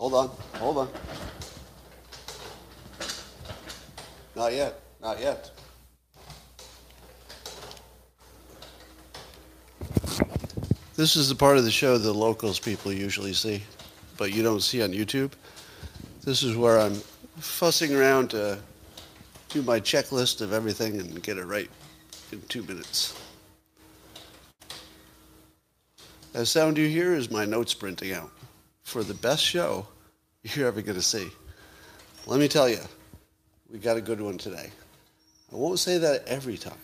Hold on, hold on. Not yet, not yet. This is the part of the show the locals people usually see, but you don't see on YouTube. This is where I'm fussing around to do my checklist of everything and get it right in two minutes. The sound you hear is my notes printing out for the best show you're ever going to see. Let me tell you, we got a good one today. I won't say that every time,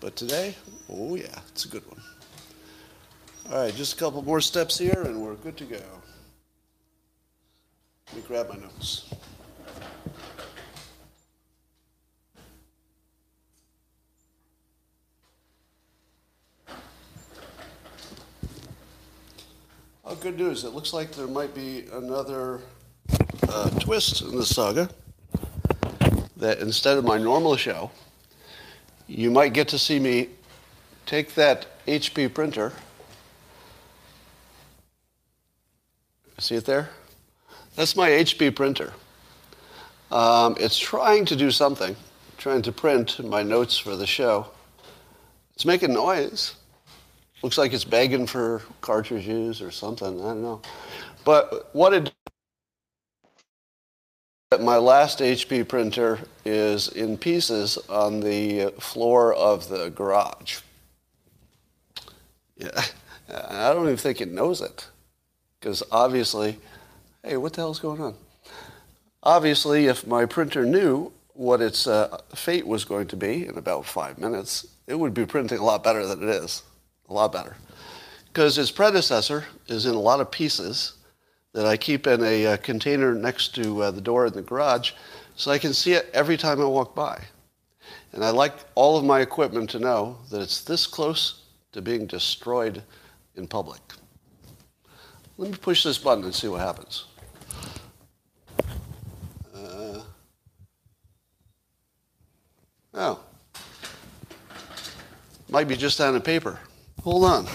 but today, oh yeah, it's a good one. All right, just a couple more steps here and we're good to go. Let me grab my notes. Good news. It looks like there might be another uh, twist in the saga. That instead of my normal show, you might get to see me take that HP printer. See it there? That's my HP printer. Um, it's trying to do something, trying to print my notes for the show. It's making noise. Looks like it's begging for cartridges or something. I don't know. But what it my last HP printer is in pieces on the floor of the garage. Yeah, I don't even think it knows it. Because obviously, hey, what the hell's going on? Obviously, if my printer knew what its uh, fate was going to be in about five minutes, it would be printing a lot better than it is a lot better. Because his predecessor is in a lot of pieces that I keep in a uh, container next to uh, the door in the garage so I can see it every time I walk by. And I like all of my equipment to know that it's this close to being destroyed in public. Let me push this button and see what happens. Uh, oh. Might be just on a paper. Hold on.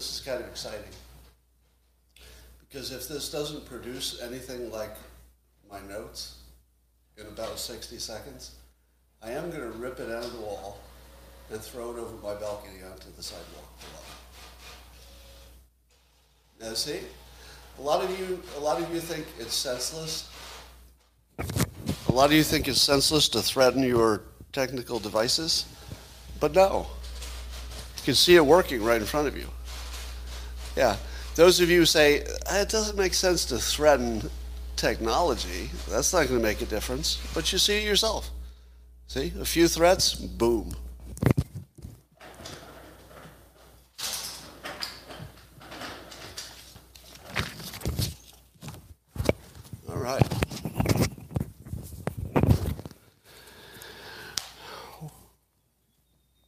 This is kind of exciting. Because if this doesn't produce anything like my notes in about 60 seconds, I am going to rip it out of the wall and throw it over my balcony onto the sidewalk below. Now see, a lot of you, a lot of you think it's senseless. A lot of you think it's senseless to threaten your technical devices, but no. You can see it working right in front of you. Yeah. Those of you who say, uh, it doesn't make sense to threaten technology, that's not going to make a difference. But you see it yourself. See, a few threats, boom. All right.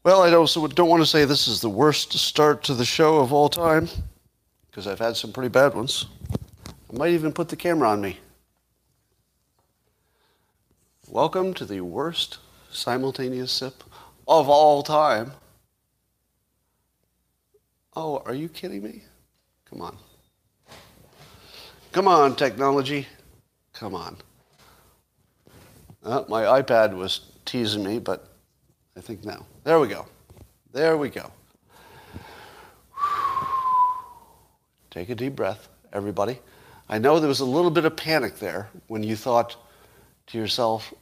Well, I also don't want to say this is the worst start to the show of all time, because I've had some pretty bad ones. I might even put the camera on me. Welcome to the worst simultaneous sip of all time. Oh, are you kidding me? Come on. Come on, technology. Come on. Uh, my iPad was teasing me, but I think now. There we go. There we go. Take a deep breath, everybody. I know there was a little bit of panic there when you thought to yourself,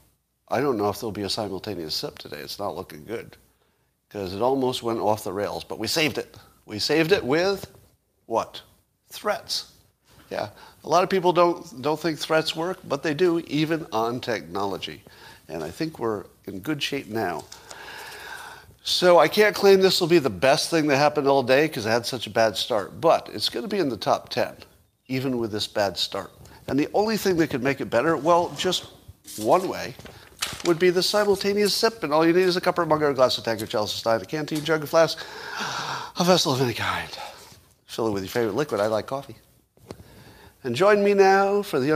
I don't know if there'll be a simultaneous sip today. It's not looking good. Because it almost went off the rails, but we saved it. We saved it with what? Threats. Yeah. A lot of people don't, don't think threats work, but they do, even on technology. And I think we're in good shape now. So I can't claim this will be the best thing that happened all day because I had such a bad start, but it's going to be in the top 10, even with this bad start. And the only thing that could make it better, well, just one way, would be the simultaneous sip. And all you need is a cup or mug or a glass of tank or chalice, stein, a canteen, jug, a flask, a vessel of any kind. Fill it with your favorite liquid. I like coffee. And join me now for the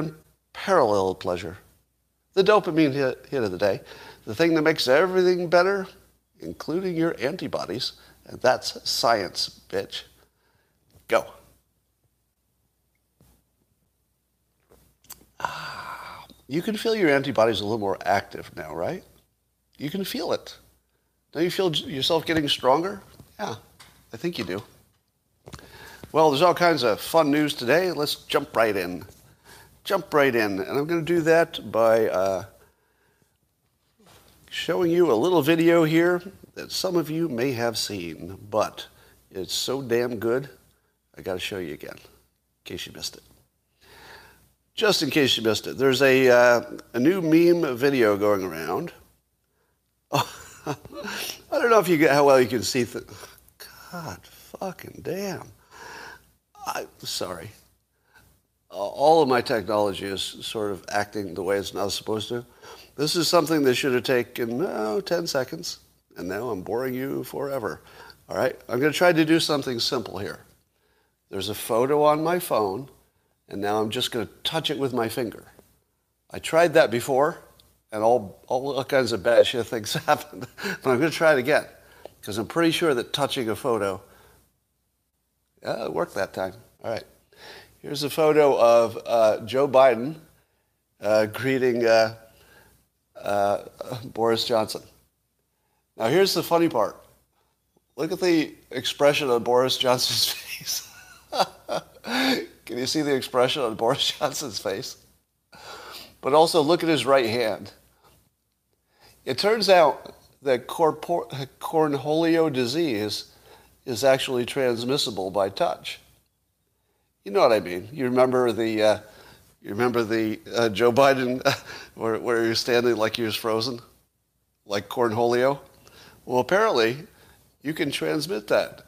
unparalleled pleasure, the dopamine hit, hit of the day, the thing that makes everything better, including your antibodies. And that's science, bitch. Go. Ah, you can feel your antibodies a little more active now, right? You can feel it. Don't you feel yourself getting stronger? Yeah, I think you do. Well, there's all kinds of fun news today. Let's jump right in. Jump right in. And I'm going to do that by uh, showing you a little video here that some of you may have seen, but it's so damn good, I got to show you again, in case you missed it. Just in case you missed it, there's a, uh, a new meme video going around. I don't know if you get how well you can see. Th- God, fucking damn. I'm sorry. All of my technology is sort of acting the way it's not supposed to. This is something that should have taken oh, 10 seconds, and now I'm boring you forever. All right, I'm going to try to do something simple here. There's a photo on my phone, and now I'm just going to touch it with my finger. I tried that before, and all, all kinds of bad shit things happened. but I'm going to try it again, because I'm pretty sure that touching a photo yeah, it worked that time. All right. Here's a photo of uh, Joe Biden uh, greeting uh, uh Boris Johnson. Now, here's the funny part. Look at the expression on Boris Johnson's face. Can you see the expression on Boris Johnson's face? But also look at his right hand. It turns out that corpor- cornholio disease is actually transmissible by touch. You know what I mean? You remember the, uh, you remember the uh, Joe Biden where, where you're standing like he was frozen, like cornholio? Well, apparently you can transmit that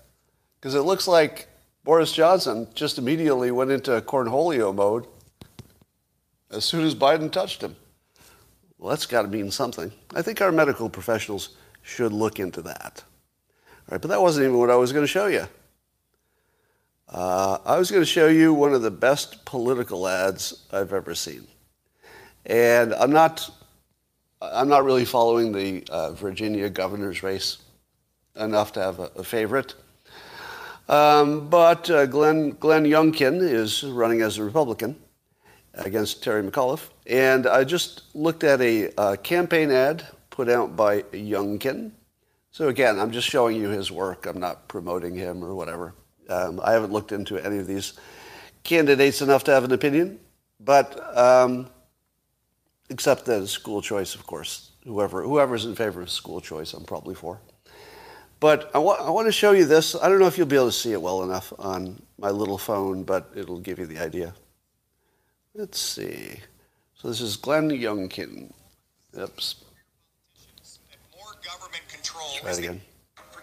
because it looks like Boris Johnson just immediately went into cornholio mode as soon as Biden touched him. Well, that's got to mean something. I think our medical professionals should look into that. Right, but that wasn't even what I was going to show you. Uh, I was going to show you one of the best political ads I've ever seen. And I'm not, I'm not really following the uh, Virginia governor's race enough to have a, a favorite. Um, but uh, Glenn, Glenn Youngkin is running as a Republican against Terry McAuliffe. And I just looked at a uh, campaign ad put out by Youngkin so again, I'm just showing you his work. I'm not promoting him or whatever. Um, I haven't looked into any of these candidates enough to have an opinion, but um, except that school choice, of course. Whoever whoever's in favor of school choice, I'm probably for. But I, wa- I want to show you this. I don't know if you'll be able to see it well enough on my little phone, but it'll give you the idea. Let's see. So this is Glenn Youngkin. Oops. Try it again.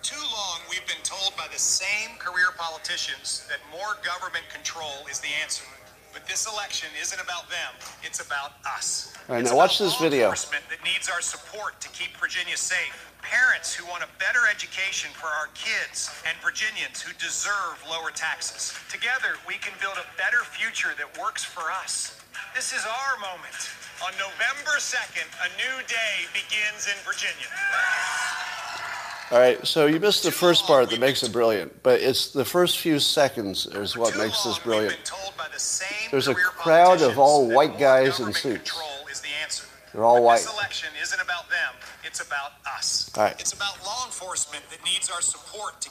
Too long, we've been told by the same career politicians that more government control is the answer. But this election isn't about them; it's about us. All right, it's now watch this video. Enforcement That needs our support to keep Virginia safe. Parents who want a better education for our kids, and Virginians who deserve lower taxes. Together, we can build a better future that works for us. This is our moment. On November 2nd, a new day begins in Virginia. All right, so you missed the first part that makes it brilliant, but it's the first few seconds is what makes this brilliant. There's a crowd of all white guys in suits. They're all white. This election isn't about them. it's about us. All right. It's about law enforcement that needs our support to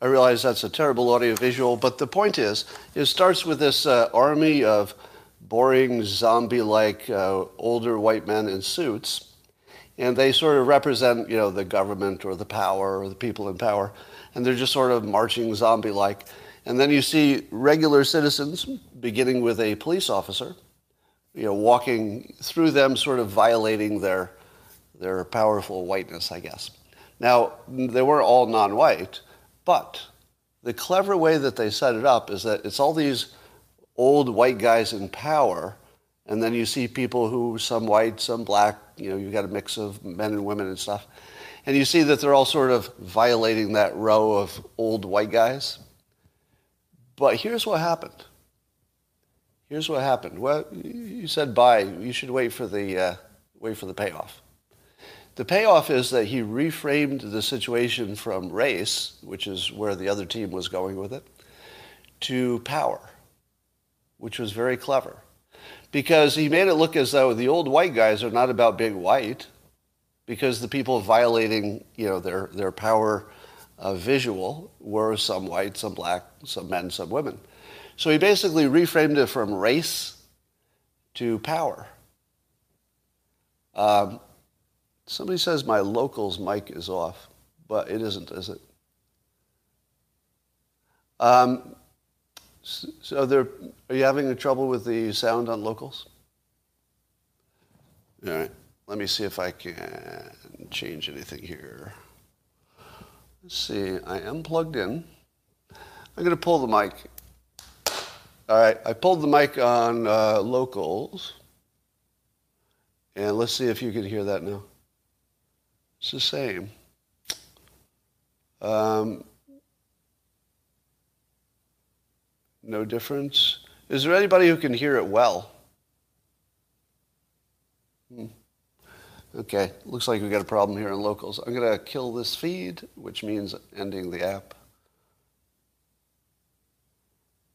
I realize that's a terrible audiovisual, but the point is, it starts with this uh, army of boring, zombie-like uh, older white men in suits, and they sort of represent, you know, the government or the power or the people in power, and they're just sort of marching zombie-like. And then you see regular citizens, beginning with a police officer, you know, walking through them, sort of violating their their powerful whiteness, I guess. Now, they were all non-white, but the clever way that they set it up is that it's all these old white guys in power, and then you see people who, some white, some black, you know, you've got a mix of men and women and stuff. And you see that they're all sort of violating that row of old white guys. But here's what happened. Here's what happened. Well, you said bye. You should wait for the, uh, wait for the payoff. The payoff is that he reframed the situation from race, which is where the other team was going with it, to power, which was very clever. Because he made it look as though the old white guys are not about being white, because the people violating, you know, their, their power uh, visual were some white, some black, some men, some women. So he basically reframed it from race to power. Um, Somebody says my locals mic is off, but it isn't, is it? Um, so there, are you having trouble with the sound on locals? All right. Let me see if I can change anything here. Let's see. I am plugged in. I'm going to pull the mic. All right. I pulled the mic on uh, locals. And let's see if you can hear that now. It's the same. Um, no difference. Is there anybody who can hear it well? Hmm. Okay, looks like we got a problem here in locals. I'm going to kill this feed, which means ending the app.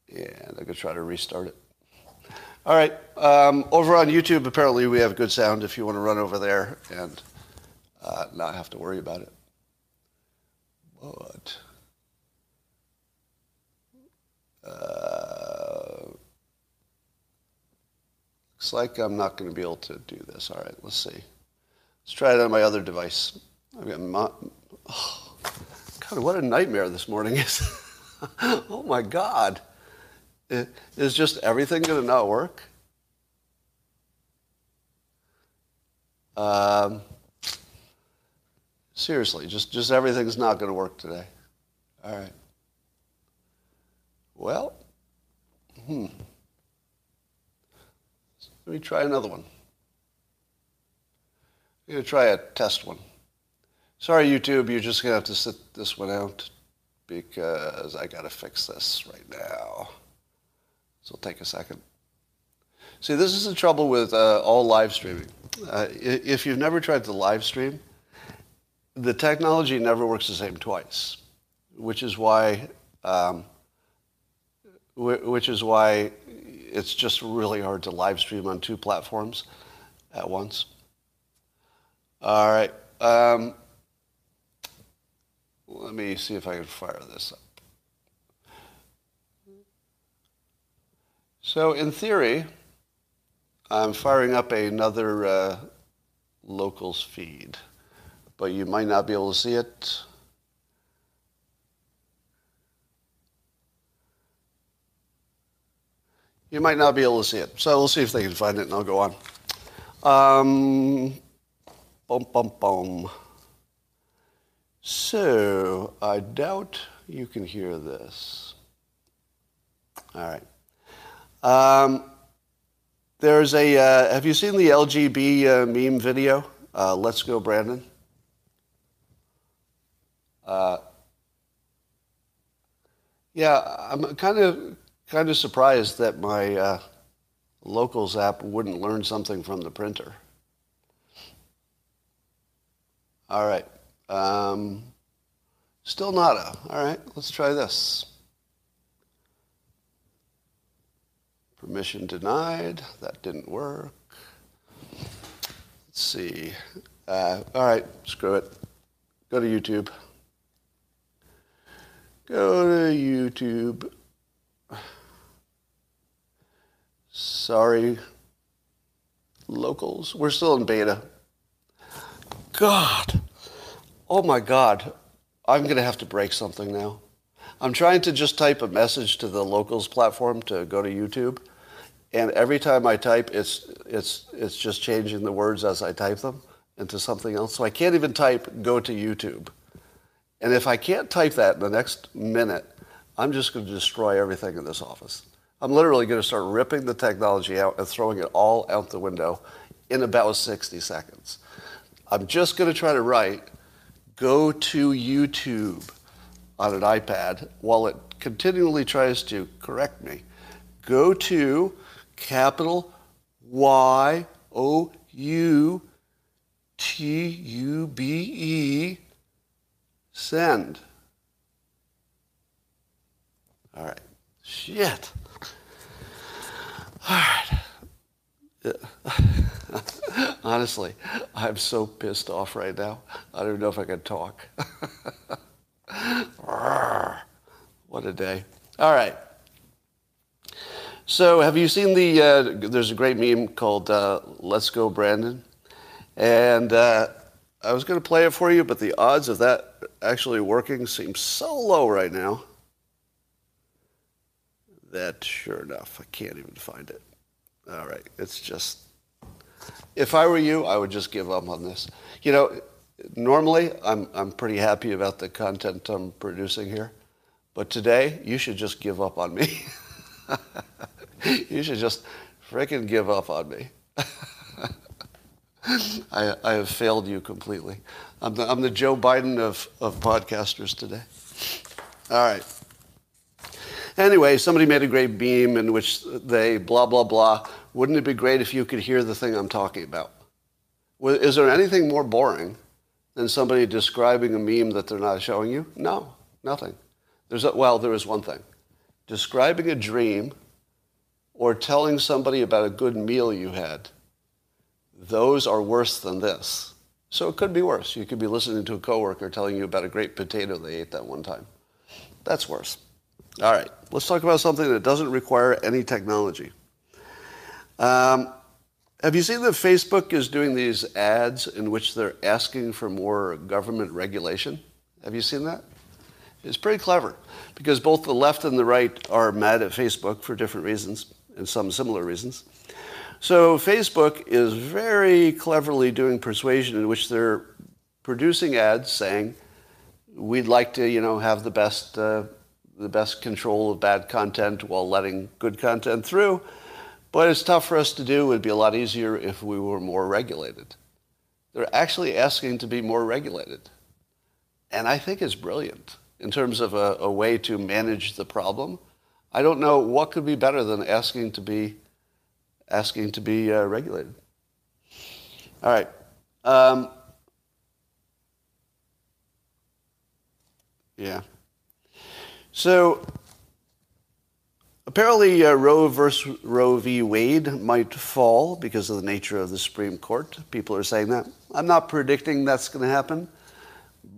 Yeah, I'm going to try to restart it. All right, um, over on YouTube, apparently we have good sound if you want to run over there and uh, not have to worry about it. But uh, looks like I'm not going to be able to do this. All right, let's see. Let's try it on my other device. I've got my, oh, God, what a nightmare this morning is. oh my God. Is just everything going to not work? Um, Seriously, just, just everything's not going to work today. All right. Well, hmm. Let me try another one. I'm going to try a test one. Sorry, YouTube, you're just going to have to sit this one out because I got to fix this right now. So it'll take a second. See, this is the trouble with uh, all live streaming. Uh, if you've never tried to live stream, the technology never works the same twice, which is why, um, which is why it's just really hard to live stream on two platforms at once. All right. Um, let me see if I can fire this up. So in theory, I'm firing up another uh, locals feed but you might not be able to see it. You might not be able to see it. So we'll see if they can find it and I'll go on. Um, bum, bum, bum. So I doubt you can hear this. All right. Um, there's a, uh, have you seen the LGB uh, meme video? Uh, Let's Go Brandon. Uh, yeah, I'm kind of kind of surprised that my uh, locals app wouldn't learn something from the printer. All right. Um, still nada. All right, let's try this. Permission denied. That didn't work. Let's see. Uh, all right, screw it. Go to YouTube. Go to YouTube. Sorry, locals. We're still in beta. God. Oh my God. I'm going to have to break something now. I'm trying to just type a message to the locals platform to go to YouTube. And every time I type, it's, it's, it's just changing the words as I type them into something else. So I can't even type go to YouTube. And if I can't type that in the next minute, I'm just going to destroy everything in this office. I'm literally going to start ripping the technology out and throwing it all out the window in about 60 seconds. I'm just going to try to write go to YouTube on an iPad while it continually tries to correct me. Go to capital Y O U T U B E send. All right. Shit. All right. Honestly, I'm so pissed off right now. I don't even know if I can talk. what a day. All right. So, have you seen the? Uh, there's a great meme called uh, "Let's Go Brandon," and uh, I was going to play it for you, but the odds of that actually working seem so low right now that, sure enough, I can't even find it. All right, it's just if I were you, I would just give up on this. You know, normally I'm, I'm pretty happy about the content I'm producing here, but today you should just give up on me. you should just freaking give up on me. I, I have failed you completely. I'm the, I'm the Joe Biden of, of podcasters today. All right. Anyway, somebody made a great beam in which they blah, blah, blah. Wouldn't it be great if you could hear the thing I'm talking about? Is there anything more boring than somebody describing a meme that they're not showing you? No, nothing. There's a, well, there is one thing. Describing a dream or telling somebody about a good meal you had, those are worse than this. So it could be worse. You could be listening to a coworker telling you about a great potato they ate that one time. That's worse. All right, let's talk about something that doesn't require any technology. Um, have you seen that Facebook is doing these ads in which they're asking for more government regulation? Have you seen that? It's pretty clever because both the left and the right are mad at Facebook for different reasons and some similar reasons. So Facebook is very cleverly doing persuasion in which they're producing ads saying, we'd like to, you know, have the best, uh, the best control of bad content while letting good content through. But it's tough for us to do. It would be a lot easier if we were more regulated. They're actually asking to be more regulated. And I think it's brilliant in terms of a, a way to manage the problem. I don't know what could be better than asking to be, asking to be uh, regulated. All right. Um, yeah. So Apparently, uh, Roe versus Roe v. Wade might fall because of the nature of the Supreme Court. People are saying that. I'm not predicting that's going to happen,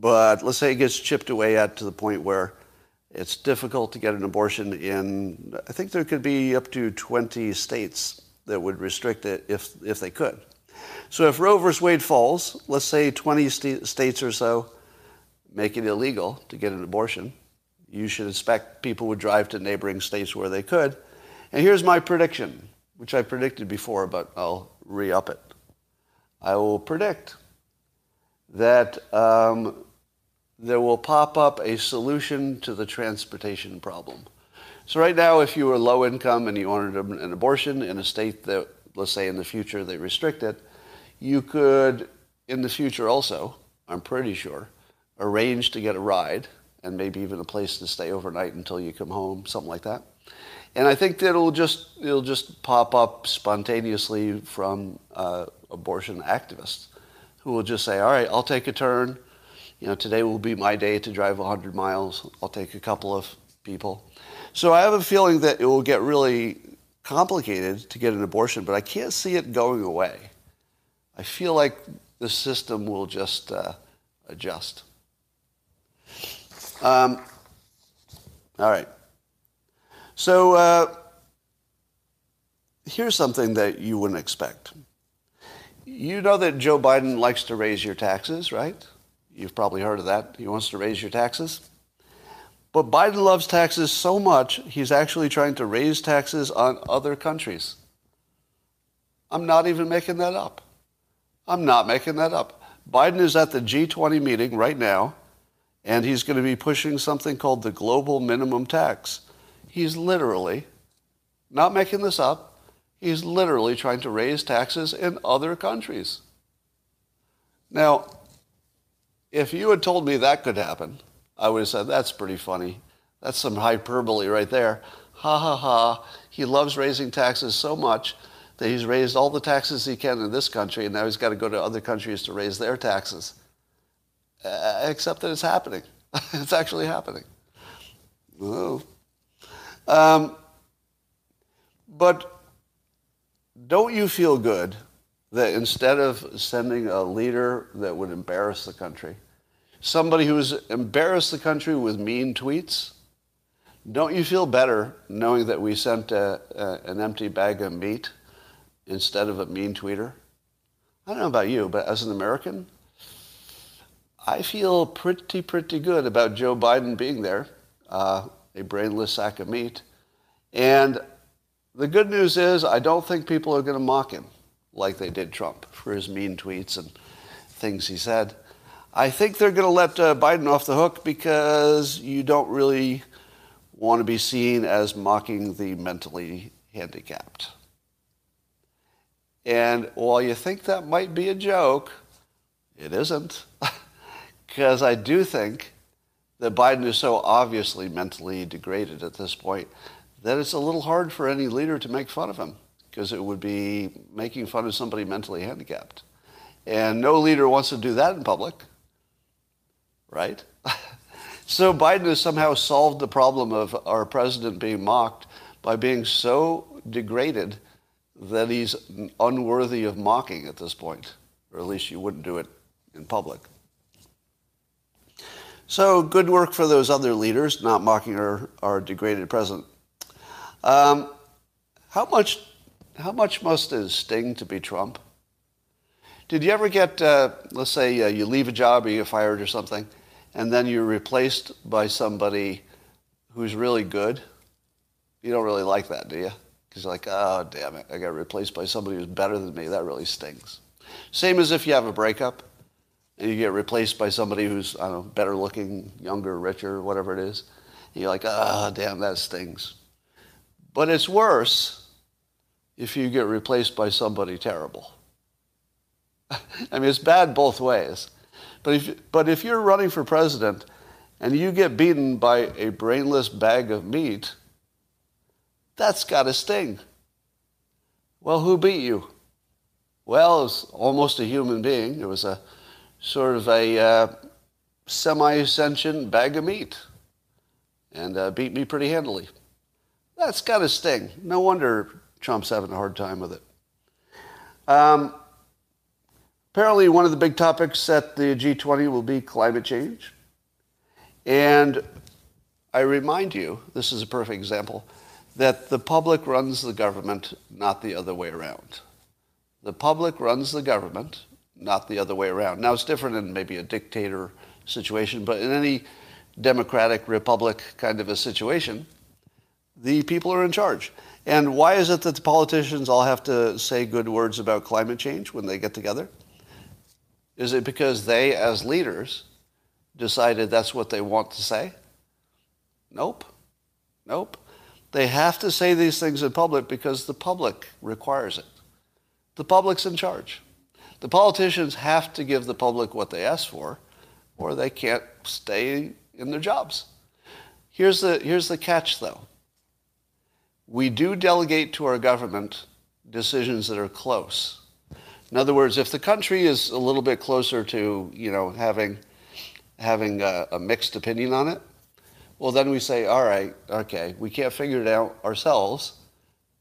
but let's say it gets chipped away at to the point where it's difficult to get an abortion in, I think there could be up to 20 states that would restrict it if, if they could. So if Roe versus Wade falls, let's say 20 st- states or so make it illegal to get an abortion you should expect people would drive to neighboring states where they could. And here's my prediction, which I predicted before, but I'll re up it. I will predict that um, there will pop up a solution to the transportation problem. So, right now, if you were low income and you wanted an abortion in a state that, let's say in the future, they restrict it, you could, in the future also, I'm pretty sure, arrange to get a ride and maybe even a place to stay overnight until you come home, something like that. And I think that it'll just it'll just pop up spontaneously from uh, abortion activists who will just say, "All right, I'll take a turn. You know, today will be my day to drive 100 miles. I'll take a couple of people." So I have a feeling that it will get really complicated to get an abortion, but I can't see it going away. I feel like the system will just uh, adjust. Um, all right. So uh, here's something that you wouldn't expect. You know that Joe Biden likes to raise your taxes, right? You've probably heard of that. He wants to raise your taxes. But Biden loves taxes so much, he's actually trying to raise taxes on other countries. I'm not even making that up. I'm not making that up. Biden is at the G20 meeting right now, and he's going to be pushing something called the global minimum tax. He's literally, not making this up, he's literally trying to raise taxes in other countries. Now, if you had told me that could happen, I would have said, that's pretty funny. That's some hyperbole right there. Ha ha ha. He loves raising taxes so much that he's raised all the taxes he can in this country, and now he's got to go to other countries to raise their taxes. Uh, except that it's happening. it's actually happening. Um, but don't you feel good that instead of sending a leader that would embarrass the country, somebody who's embarrassed the country with mean tweets, don't you feel better knowing that we sent a, a, an empty bag of meat instead of a mean tweeter? I don't know about you, but as an American, I feel pretty, pretty good about Joe Biden being there, uh, a brainless sack of meat. And the good news is, I don't think people are going to mock him like they did Trump for his mean tweets and things he said. I think they're going to let uh, Biden off the hook because you don't really want to be seen as mocking the mentally handicapped. And while you think that might be a joke, it isn't. Because I do think that Biden is so obviously mentally degraded at this point that it's a little hard for any leader to make fun of him because it would be making fun of somebody mentally handicapped. And no leader wants to do that in public right? so Biden has somehow solved the problem of our president being mocked by being so degraded that he's unworthy of mocking at this point, or at least you wouldn't do it in public. So good work for those other leaders, not mocking our, our degraded president. Um, how much, how much must it sting to be Trump? Did you ever get, uh, let's say uh, you leave a job or you get fired or something, and then you're replaced by somebody who's really good, you don't really like that, do you? Because you're like, oh, damn it, I got replaced by somebody who's better than me. That really stings. Same as if you have a breakup you get replaced by somebody who's, I don't know, better looking, younger, richer, whatever it is. You're like, ah, oh, damn, that stings. But it's worse if you get replaced by somebody terrible. I mean, it's bad both ways. But if, but if you're running for president and you get beaten by a brainless bag of meat, that's got to sting. Well, who beat you? Well, it was almost a human being. It was a sort of a uh, semi-ascension bag of meat and uh, beat me pretty handily. That's got to sting. No wonder Trump's having a hard time with it. Um, Apparently, one of the big topics at the G20 will be climate change. And I remind you, this is a perfect example, that the public runs the government, not the other way around. The public runs the government, not the other way around. Now, it's different in maybe a dictator situation, but in any democratic republic kind of a situation, the people are in charge. And why is it that the politicians all have to say good words about climate change when they get together? Is it because they, as leaders, decided that's what they want to say? Nope. Nope. They have to say these things in public because the public requires it. The public's in charge. The politicians have to give the public what they ask for, or they can't stay in their jobs. Here's the, here's the catch, though. We do delegate to our government decisions that are close. In other words, if the country is a little bit closer to, you know, having, having a, a mixed opinion on it, well, then we say, all right, okay, we can't figure it out ourselves.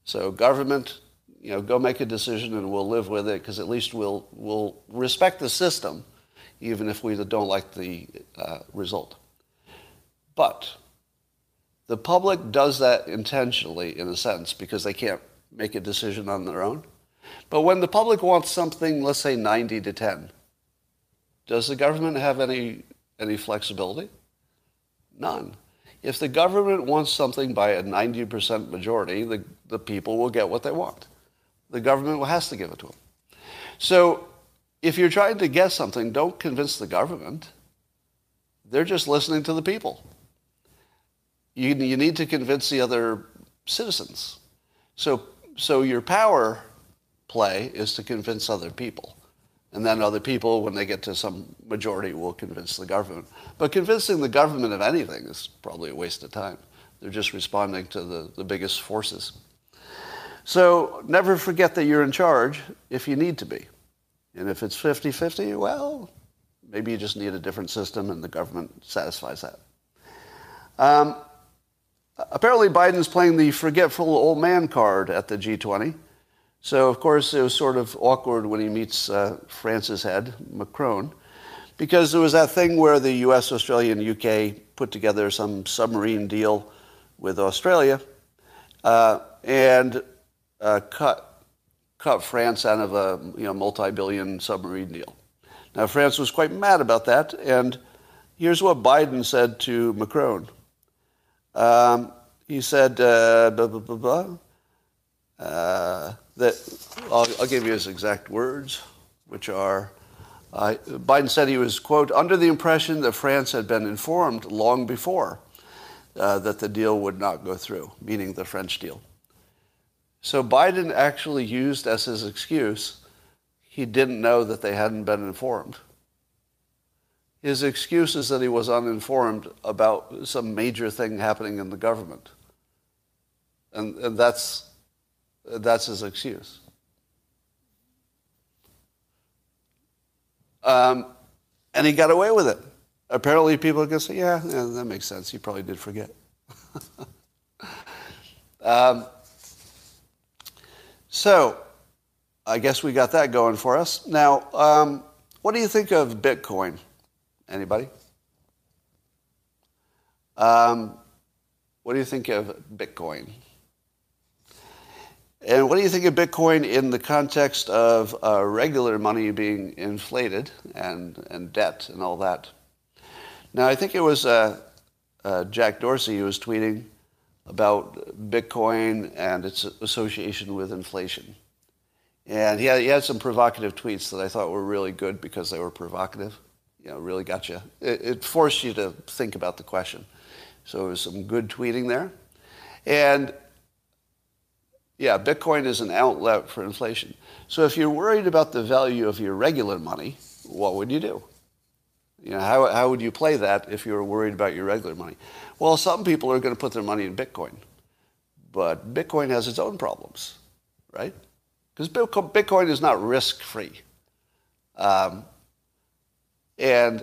So government, you know, go make a decision and we'll live with it because at least we'll, we'll respect the system even if we don't like the uh, result. But the public does that intentionally in a sense because they can't make a decision on their own. But when the public wants something, let's say 90 to 10, does the government have any, any flexibility? None. If the government wants something by a 90% majority, the, the people will get what they want. The government has to give it to them. So if you're trying to guess something, don't convince the government. They're just listening to the people. You, you need to convince the other citizens. So, so your power play is to convince other people. And then other people, when they get to some majority, will convince the government. But convincing the government of anything is probably a waste of time. They're just responding to the, the biggest forces. So never forget that you're in charge if you need to be. And if it's 50 50, well, maybe you just need a different system and the government satisfies that. Um, apparently, Biden's playing the forgetful old man card at the G20. So, of course, it was sort of awkward when he meets uh, France's head, Macron, because there was that thing where the US, Australia, and UK put together some submarine deal with Australia uh, and uh, cut, cut France out of a you know, multi billion submarine deal. Now, France was quite mad about that, and here's what Biden said to Macron. Um, he said, uh, blah, blah, blah, blah. Uh, that I'll, I'll, give you his exact words, which are uh, Biden said he was, quote, under the impression that France had been informed long before uh, that the deal would not go through, meaning the French deal. So Biden actually used as his excuse he didn't know that they hadn't been informed. His excuse is that he was uninformed about some major thing happening in the government. And, and that's that's his excuse. Um, and he got away with it. Apparently, people can say, yeah, yeah that makes sense. He probably did forget. um, so, I guess we got that going for us. Now, um, what do you think of Bitcoin? Anybody? Um, what do you think of Bitcoin? And what do you think of Bitcoin in the context of uh, regular money being inflated and, and debt and all that? Now, I think it was uh, uh, Jack Dorsey who was tweeting about Bitcoin and its association with inflation. And he had, he had some provocative tweets that I thought were really good because they were provocative. You know, really got you. It, it forced you to think about the question. So it was some good tweeting there. And yeah, Bitcoin is an outlet for inflation. So if you're worried about the value of your regular money, what would you do? You know, how, how would you play that if you were worried about your regular money? Well, some people are going to put their money in Bitcoin. But Bitcoin has its own problems, right? Because Bitcoin is not risk-free. Um, and,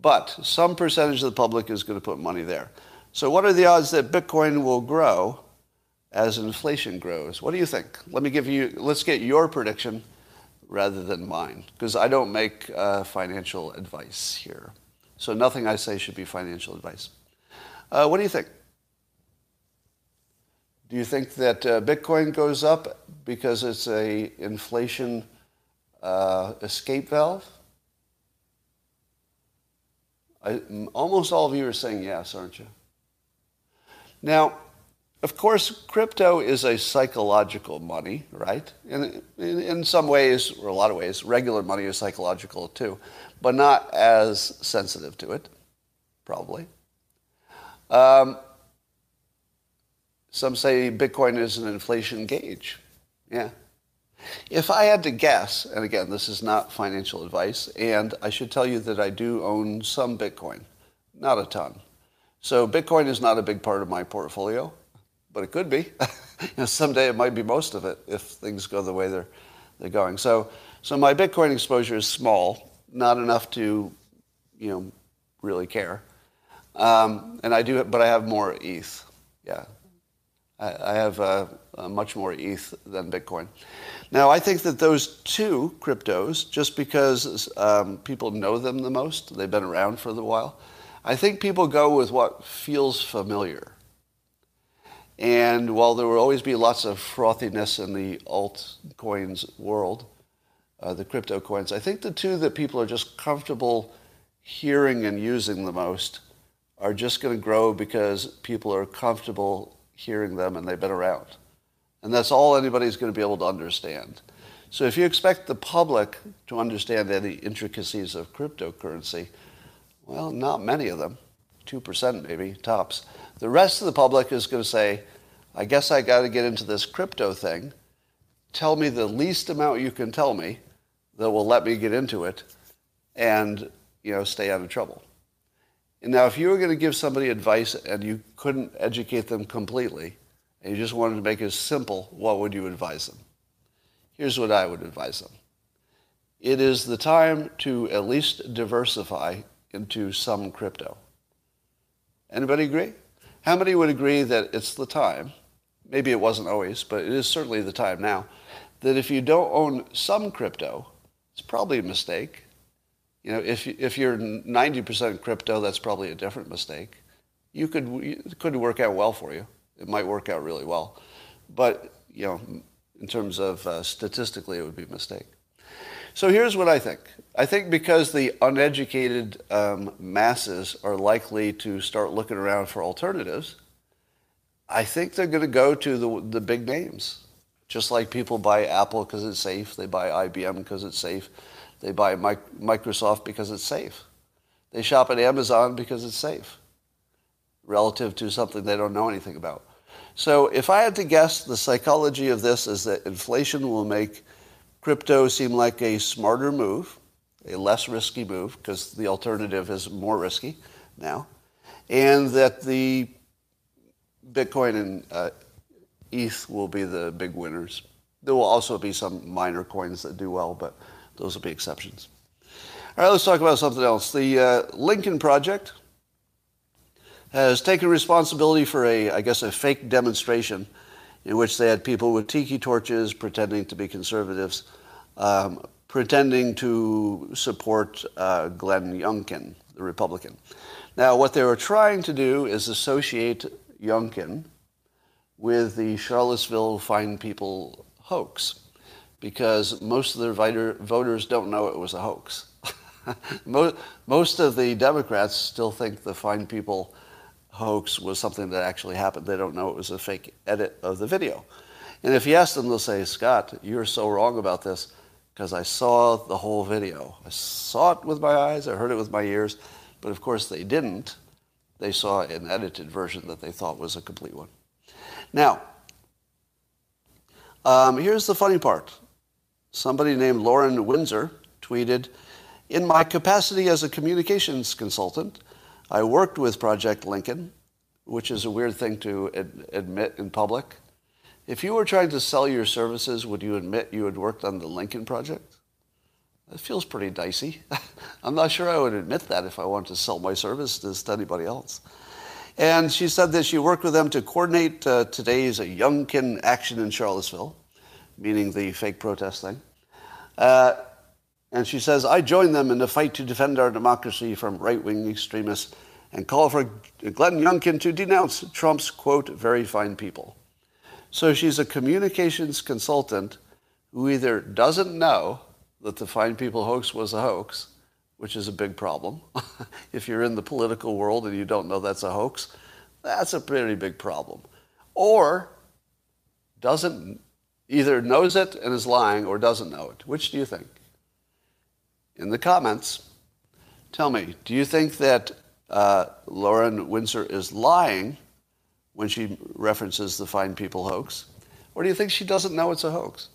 but some percentage of the public is going to put money there. So what are the odds that Bitcoin will grow as inflation grows. What do you think? Let me give you, let's get your prediction rather than mine, because I don't make uh, financial advice here. So nothing I say should be financial advice. Uh, what do you think? Do you think that uh, Bitcoin goes up because it's a inflation uh, escape valve? I, almost all of you are saying yes, aren't you? Now, of course, crypto is a psychological money, right? In, in, in, some ways, or a lot of ways, regular money is psychological too, but not as sensitive to it, probably. Um, some say Bitcoin is an inflation gauge. Yeah. If I had to guess, and again, this is not financial advice, and I should tell you that I do own some Bitcoin, not a ton. So Bitcoin is not a big part of my portfolio but it could be. you know, someday it might be most of it if things go the way they're, they're going. So, so my Bitcoin exposure is small, not enough to, you know, really care. Um, and I do, but I have more ETH. Yeah. I, I have uh, uh, much more ETH than Bitcoin. Now, I think that those two cryptos, just because um, people know them the most, they've been around for a while, I think people go with what feels familiar. And while there will always be lots of frothiness in the altcoins world, uh, the crypto coins, I think the two that people are just comfortable hearing and using the most are just going to grow because people are comfortable hearing them and they've been around. And that's all anybody's going to be able to understand. So if you expect the public to understand any intricacies of cryptocurrency, well, not many of them, 2% maybe, tops. The rest of the public is going to say, I guess I got to get into this crypto thing. Tell me the least amount you can tell me that will let me get into it and, you know, stay out of trouble. And now, if you were going to give somebody advice and you couldn't educate them completely, and you just wanted to make it simple, what would you advise them? Here's what I would advise them. It is the time to at least diversify into some crypto. Anybody agree? How many would agree that it's the time, maybe it wasn't always, but it is certainly the time now, that if you don't own some crypto, it's probably a mistake. You know, if, if you're 90% crypto, that's probably a different mistake. You could, it could work out well for you. It might work out really well. But, you know, in terms of uh, statistically, it would be a mistake. So here's what I think. I think because the uneducated um, masses are likely to start looking around for alternatives, I think they're going to go to the, the big names. Just like people buy Apple because it's safe, they buy IBM because it's safe. They buy Microsoft because it's safe. They shop at Amazon because it's safe relative to something they don't know anything about. So if I had to guess, the psychology of this is that inflation will make crypto seem like a smarter move, a less risky move, because the alternative is more risky now, and that the Bitcoin and uh, ETH will be the big winners. There will also be some minor coins that do well, but those will be exceptions. All right, let's talk about something else. The uh, Lincoln Project has taken responsibility for a, I guess, a fake demonstration in which they had people with tiki torches pretending to be conservatives, um, pretending to support uh, Glenn Youngkin, the Republican. Now, what they were trying to do is associate Youngkin with the Charlottesville Fine People hoax because most of their voters don't know it was a hoax. most of the Democrats still think the Fine People hoax was something that actually happened. They don't know it was a fake edit of the video. And if you ask them, they'll say, Scott, you're so wrong about this because I saw the whole video. I saw it with my eyes, I heard it with my ears, but of course they didn't. They saw an edited version that they thought was a complete one. Now, um, here's the funny part somebody named Lauren Windsor tweeted, in my capacity as a communications consultant, I worked with Project Lincoln, which is a weird thing to ad- admit in public. If you were trying to sell your services, would you admit you had worked on the Lincoln Project? That feels pretty dicey. I'm not sure I would admit that if I wanted to sell my services to anybody else. And she said that she worked with them to coordinate uh, today's Youngkin action in Charlottesville meaning the fake protest thing. Uh, and she says, I join them in the fight to defend our democracy from right wing extremists and call for Glenn Youngkin to denounce Trump's, quote, very fine people. So she's a communications consultant who either doesn't know that the fine people hoax was a hoax, which is a big problem. if you're in the political world and you don't know that's a hoax, that's a pretty big problem. Or doesn't either knows it and is lying or doesn't know it. Which do you think? In the comments, tell me, do you think that uh, Lauren Windsor is lying when she references the Fine People hoax? Or do you think she doesn't know it's a hoax?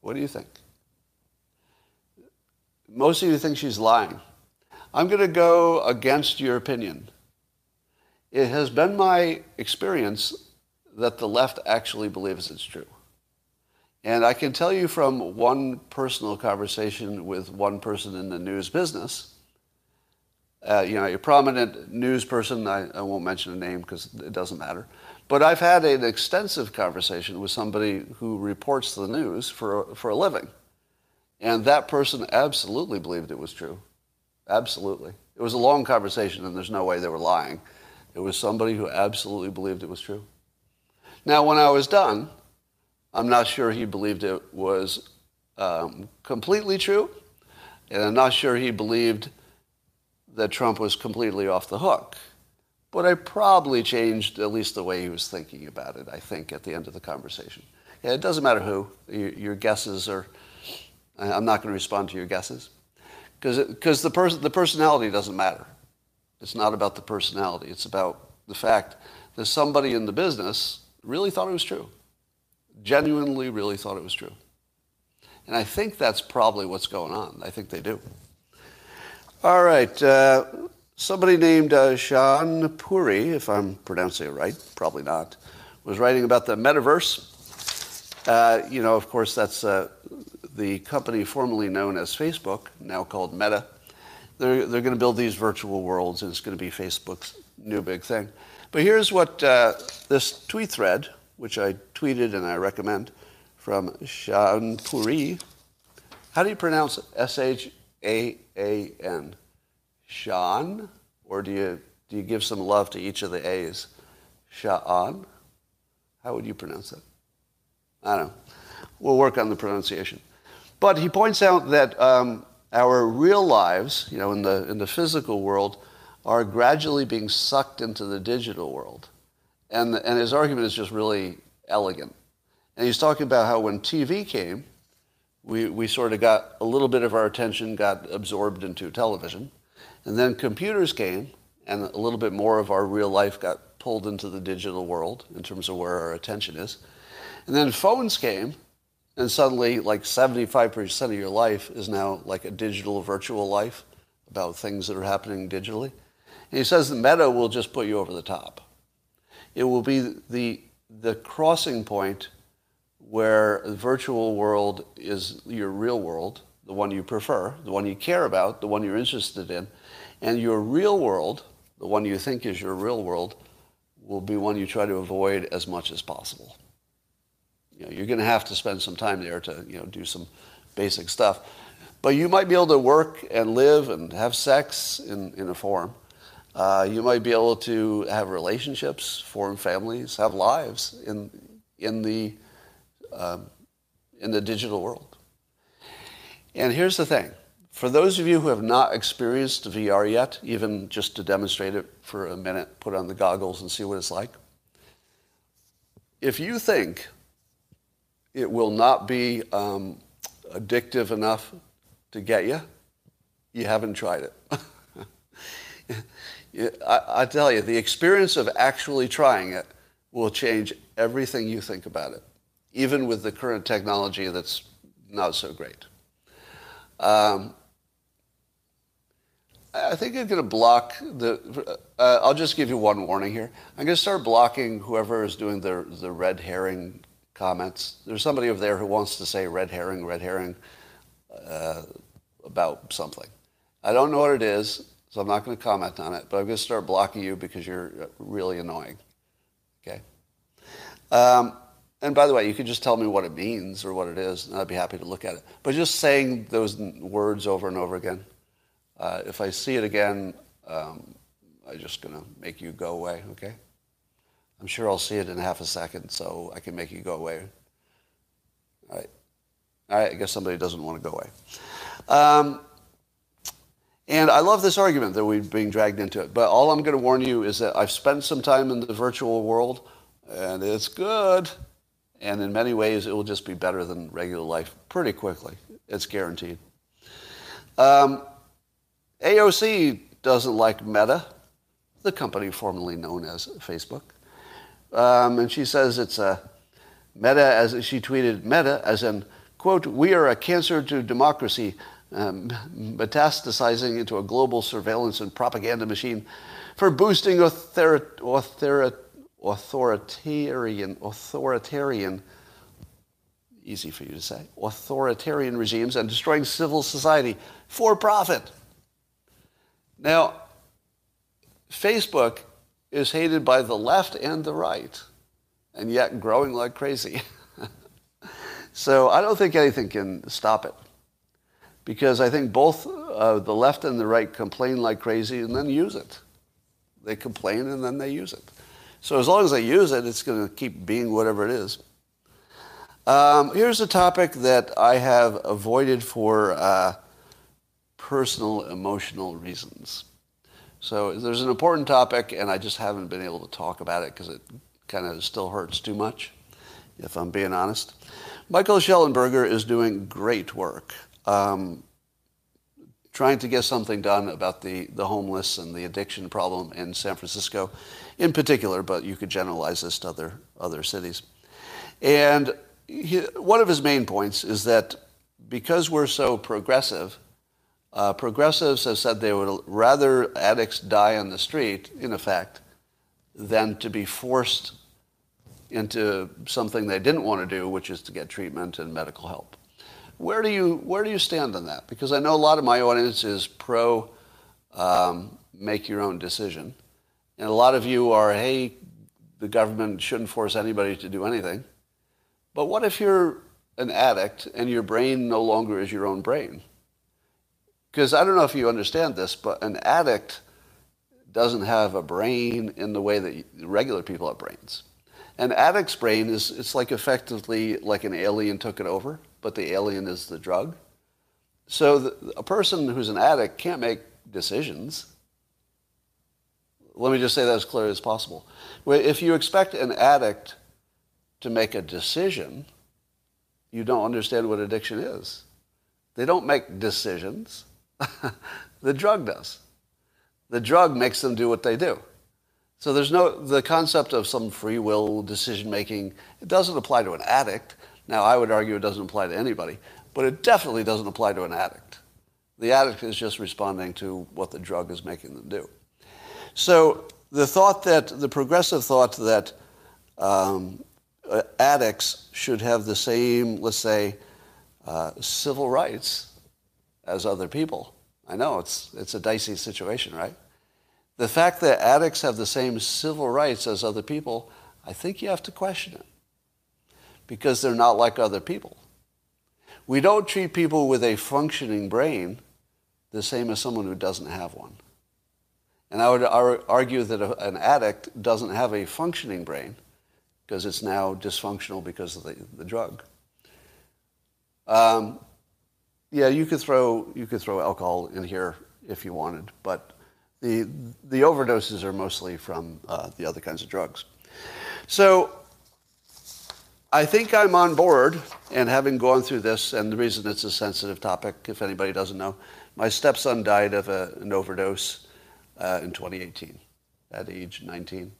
What do you think? Most of you think she's lying. I'm going to go against your opinion. It has been my experience that the left actually believes it's true. And I can tell you from one personal conversation with one person in the news business, uh, you know, a prominent news person, I, I won't mention a name because it doesn't matter, But I've had an extensive conversation with somebody who reports the news for, for a living. And that person absolutely believed it was true. Absolutely. It was a long conversation, and there's no way they were lying. It was somebody who absolutely believed it was true. Now, when I was done, I'm not sure he believed it was um, completely true, and I'm not sure he believed that Trump was completely off the hook. But I probably changed at least the way he was thinking about it, I think, at the end of the conversation. Yeah, it doesn't matter who. Your, your guesses are, I'm not going to respond to your guesses. Because the, pers- the personality doesn't matter. It's not about the personality. It's about the fact that somebody in the business really thought it was true. Genuinely really thought it was true. And I think that's probably what's going on. I think they do. All right. Uh, somebody named uh, Shaan Puri, if I'm pronouncing it right, probably not, was writing about the metaverse. Uh, you know, of course, that's uh, the company formerly known as Facebook, now called Meta. They're, they're going to build these virtual worlds, and it's going to be Facebook's new big thing. But here's what uh, this tweet thread, which I tweeted and I recommend, from Shaan Puri. How do you pronounce S H A A N? Sean? Or do you, do you give some love to each of the A's? Sha'an? How would you pronounce that? I don't know. We'll work on the pronunciation. But he points out that um, our real lives, you know, in the, in the physical world, are gradually being sucked into the digital world. And, and his argument is just really elegant. And he's talking about how when TV came, we, we sort of got a little bit of our attention got absorbed into television. And then computers came, and a little bit more of our real life got pulled into the digital world in terms of where our attention is. And then phones came, and suddenly like 75% of your life is now like a digital virtual life about things that are happening digitally. And he says the meta will just put you over the top. It will be the, the crossing point where the virtual world is your real world, the one you prefer, the one you care about, the one you're interested in, and your real world, the one you think is your real world, will be one you try to avoid as much as possible you know, you're going to have to spend some time there to you know do some basic stuff. But you might be able to work and live and have sex in, in a forum. Uh, you might be able to have relationships, form families, have lives in in the um, in the digital world. And here's the thing: for those of you who have not experienced VR yet, even just to demonstrate it for a minute, put on the goggles and see what it's like. If you think it will not be um, addictive enough to get you, you haven't tried it. I, I tell you, the experience of actually trying it will change everything you think about it, even with the current technology that's not so great. Um, I think I'm going to block the. Uh, I'll just give you one warning here. I'm going to start blocking whoever is doing the the red herring comments. There's somebody over there who wants to say red herring, red herring uh, about something. I don't know what it is, so I'm not going to comment on it, but I'm going to start blocking you because you're really annoying. Okay? Um, and by the way, you can just tell me what it means or what it is, and I'd be happy to look at it. But just saying those words over and over again, uh, if I see it again, um, I'm just going to make you go away, okay? I'm sure I'll see it in half a second, so I can make you go away. All right. All right, I guess somebody doesn't want to go away. Um, and I love this argument that we're being dragged into it. But all I'm going to warn you is that I've spent some time in the virtual world, and it's good. And in many ways, it will just be better than regular life pretty quickly. It's guaranteed. Um, AOC doesn't like Meta, the company formerly known as Facebook. Um, and she says it's a meta, as she tweeted, meta, as in, quote, we are a cancer to democracy, um, metastasizing into a global surveillance and propaganda machine for boosting author- author- authoritarian, authoritarian, easy for you to say, authoritarian regimes and destroying civil society for profit. Now, Facebook is hated by the left and the right. and yet growing like crazy. so I don't think anything can stop it. Because I think both uh, the left and the right complain like crazy and then use it. They complain and then they use it. So as long as they use it, it's going to keep being whatever it is. Um, here's a topic that I have avoided for uh, personal emotional reasons. So there's an important topic, and I just haven't been able to talk about it because it kind of still hurts too much, if I'm being honest. Michael Shellenberger is doing great work. Um, trying to get something done about the, the homeless and the addiction problem in San Francisco in particular, but you could generalize this to other, other cities. And he, one of his main points is that because we're so progressive, uh, progressives have said they would rather addicts die on the street, in effect, than to be forced into something they didn't want to do, which is to get treatment and medical help. Where do you where do you stand on that? Because I know a lot of my audience is pro um, make your own decision, and a lot of you are hey, the government shouldn't force anybody to do anything. But what if you're an addict and your brain no longer is your own brain? Because I don't know if you understand this, but an addict doesn't have a brain in the way that regular people have brains. An addict's brain is it's like effectively like an alien took it over, but the alien is the drug. So the, a person who's an addict can't make decisions. Let me just say that as clearly as possible. If you expect an addict to make a decision, you don't understand what addiction is. They don't make decisions. the drug does. The drug makes them do what they do. So there's no, the concept of some free will decision making, it doesn't apply to an addict. Now, I would argue it doesn't apply to anybody, but it definitely doesn't apply to an addict. The addict is just responding to what the drug is making them do. So the thought that, the progressive thought that um, uh, addicts should have the same, let's say, uh, civil rights as other people. I know it's, it's a dicey situation, right? The fact that addicts have the same civil rights as other people, I think you have to question it because they're not like other people. We don't treat people with a functioning brain the same as someone who doesn't have one. And I would argue that an addict doesn't have a functioning brain because it's now dysfunctional because of the, the drug. Um, yeah, you could throw you could throw alcohol in here if you wanted, but the the overdoses are mostly from uh, the other kinds of drugs. So I think I'm on board, and having gone through this, and the reason it's a sensitive topic, if anybody doesn't know, my stepson died of a, an overdose uh, in 2018 at age 19.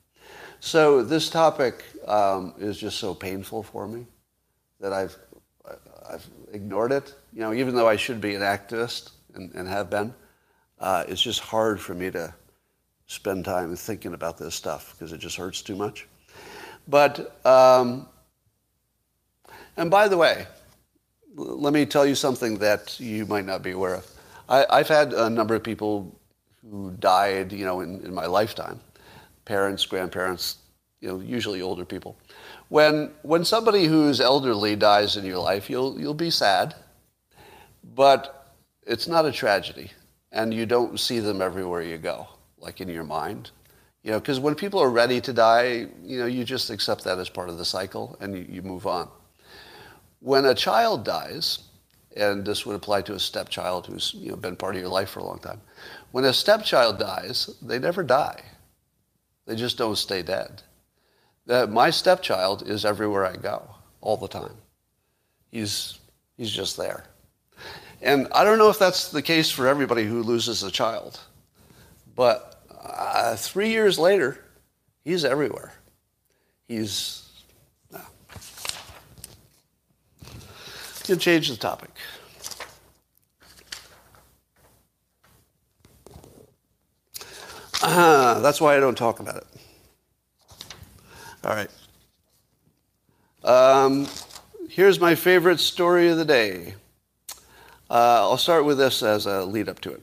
So this topic um, is just so painful for me that I've, I've ignored it. You know, even though I should be an activist and, and have been, uh, it's just hard for me to spend time thinking about this stuff because it just hurts too much. But, um, and by the way, let me tell you something that you might not be aware of. I, have had a number of people who died, you know, in, in my lifetime parents, grandparents, you know, usually older people. When, when somebody who's elderly dies in your life, you'll, you'll be sad, but it's not a tragedy. And you don't see them everywhere you go, like in your mind. You know, because when people are ready to die, you know, you just accept that as part of the cycle and you, you move on. When a child dies, and this would apply to a stepchild who's you know, been part of your life for a long time. When a stepchild dies, they never die. They just don't stay dead. That my stepchild is everywhere I go, all the time. He's, he's just there. And I don't know if that's the case for everybody who loses a child, but uh, three years later, he's everywhere. He's. No. You change the topic. Uh, that's why I don't talk about it. All right. Um, here's my favorite story of the day. Uh, I'll start with this as a lead up to it.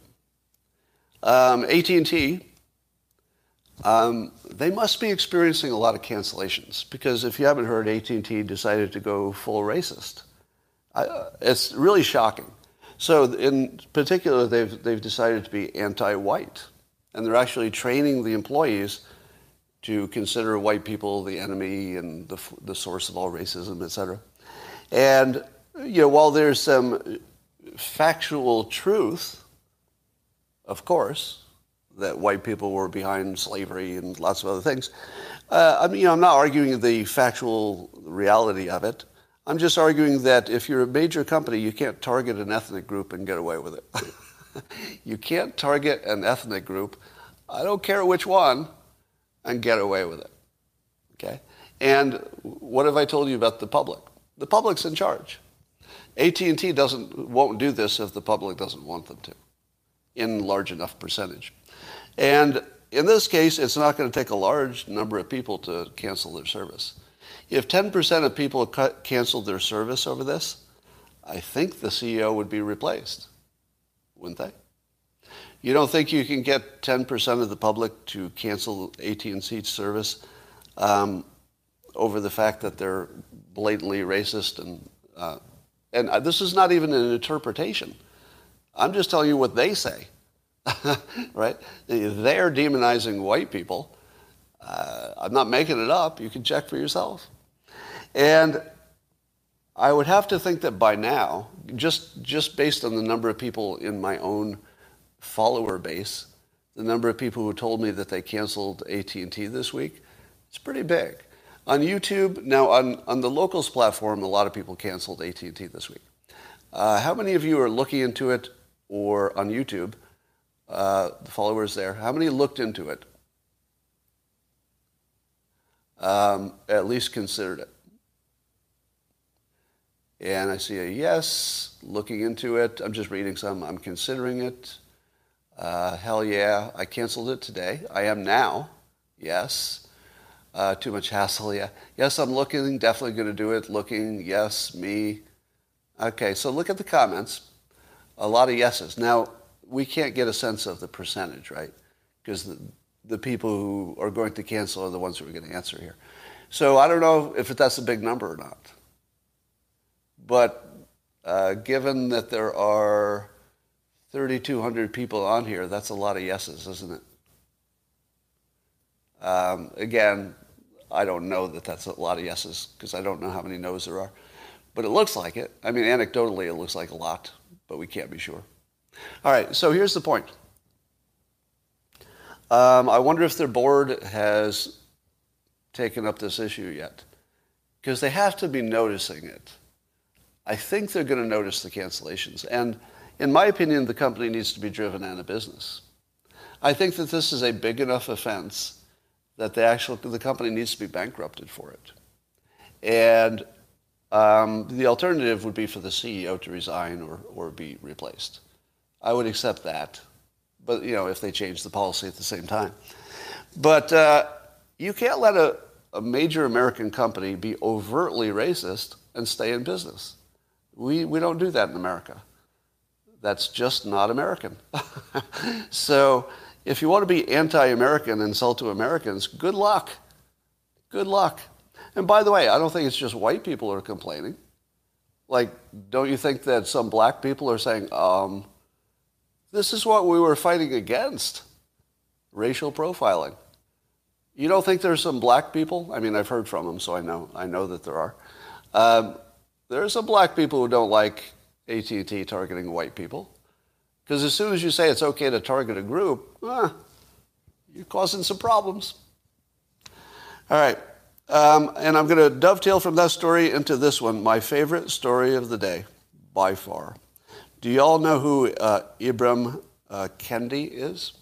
Um, AT&T, um, they must be experiencing a lot of cancellations because if you haven't heard, AT&T decided to go full racist. It's really shocking. So in particular, they've, they've decided to be anti-white. And they're actually training the employees to consider white people the enemy and the, the source of all racism, et cetera. And, you know, while there's some factual truth, of course, that white people were behind slavery and lots of other things, uh, I mean, you know, I'm not arguing the factual reality of it. I'm just arguing that if you're a major company, you can't target an ethnic group and get away with it. you can't target an ethnic group, I don't care which one, and get away with it. Okay? And what have I told you about the public? The public's in charge. AT&T doesn't won't do this if the public doesn't want them to in large enough percentage. And in this case, it's not going to take a large number of people to cancel their service. If 10% of people cut, canceled their service over this, I think the CEO would be replaced, wouldn't they? You don't think you can get 10% of the public to cancel AT&T service um, over the fact that they're blatantly racist and uh, and uh, this is not even an interpretation. I'm just telling you what they say, right? They're demonizing white people. Uh, I'm not making it up. You can check for yourself. And I would have to think that by now, just, just based on the number of people in my own follower base, the number of people who told me that they canceled AT&T this week, it's pretty big. On YouTube, now on, on the locals platform, a lot of people canceled AT&T this week. Uh, how many of you are looking into it or on YouTube, uh, the followers there, how many looked into it? Um, at least considered it. And I see a yes, looking into it. I'm just reading some. I'm considering it. Uh, hell yeah, I canceled it today. I am now. Yes. Uh, too much hassle, yeah. Yes, I'm looking, definitely going to do it. Looking, yes, me. Okay, so look at the comments. A lot of yeses. Now, we can't get a sense of the percentage, right? Because the, the people who are going to cancel are the ones who are going to answer here. So I don't know if that's a big number or not. But uh, given that there are 3,200 people on here, that's a lot of yeses, isn't it? Um, again, I don't know that that's a lot of yeses because I don't know how many no's there are. But it looks like it. I mean, anecdotally, it looks like a lot, but we can't be sure. All right, so here's the point. Um, I wonder if their board has taken up this issue yet because they have to be noticing it. I think they're going to notice the cancellations. And in my opinion, the company needs to be driven out of business. I think that this is a big enough offense that the actual the company needs to be bankrupted for it. And um, the alternative would be for the CEO to resign or, or be replaced. I would accept that, but you know if they change the policy at the same time. But uh, you can't let a, a major American company be overtly racist and stay in business. We, we don't do that in America. That's just not American. so if you want to be anti-American and sell to Americans, good luck. Good luck. And by the way, I don't think it's just white people who are complaining. Like, don't you think that some black people are saying, um, this is what we were fighting against, racial profiling. You don't think there's some black people? I mean, I've heard from them, so I know, I know that there are. Um, there are some black people who don't like AT&T targeting white people. Because as soon as you say it's okay to target a group, eh, you're causing some problems. All right. Um, and I'm going to dovetail from that story into this one, my favorite story of the day, by far. Do you all know who uh, Ibram uh, Kendi is?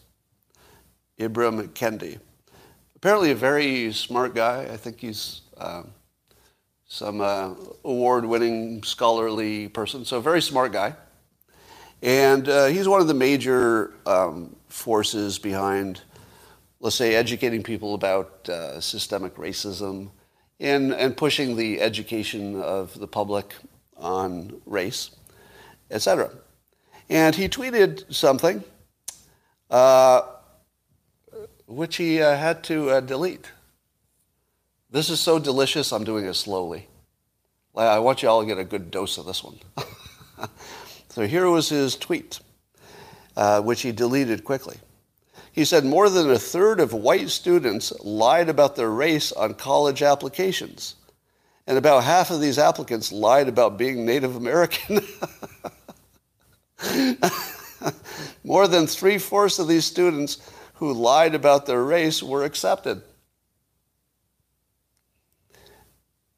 Ibram Kendi. Apparently a very smart guy. I think he's um, some uh, award-winning scholarly person, so very smart guy. And uh, he's one of the major um, forces behind, let's say, educating people about uh, systemic racism and, and pushing the education of the public on race, etc. And he tweeted something uh, which he uh, had to uh, delete. This is so delicious, I'm doing it slowly. I want you all to get a good dose of this one. so here was his tweet, uh, which he deleted quickly. He said more than a third of white students lied about their race on college applications. And about half of these applicants lied about being Native American. more than three fourths of these students who lied about their race were accepted.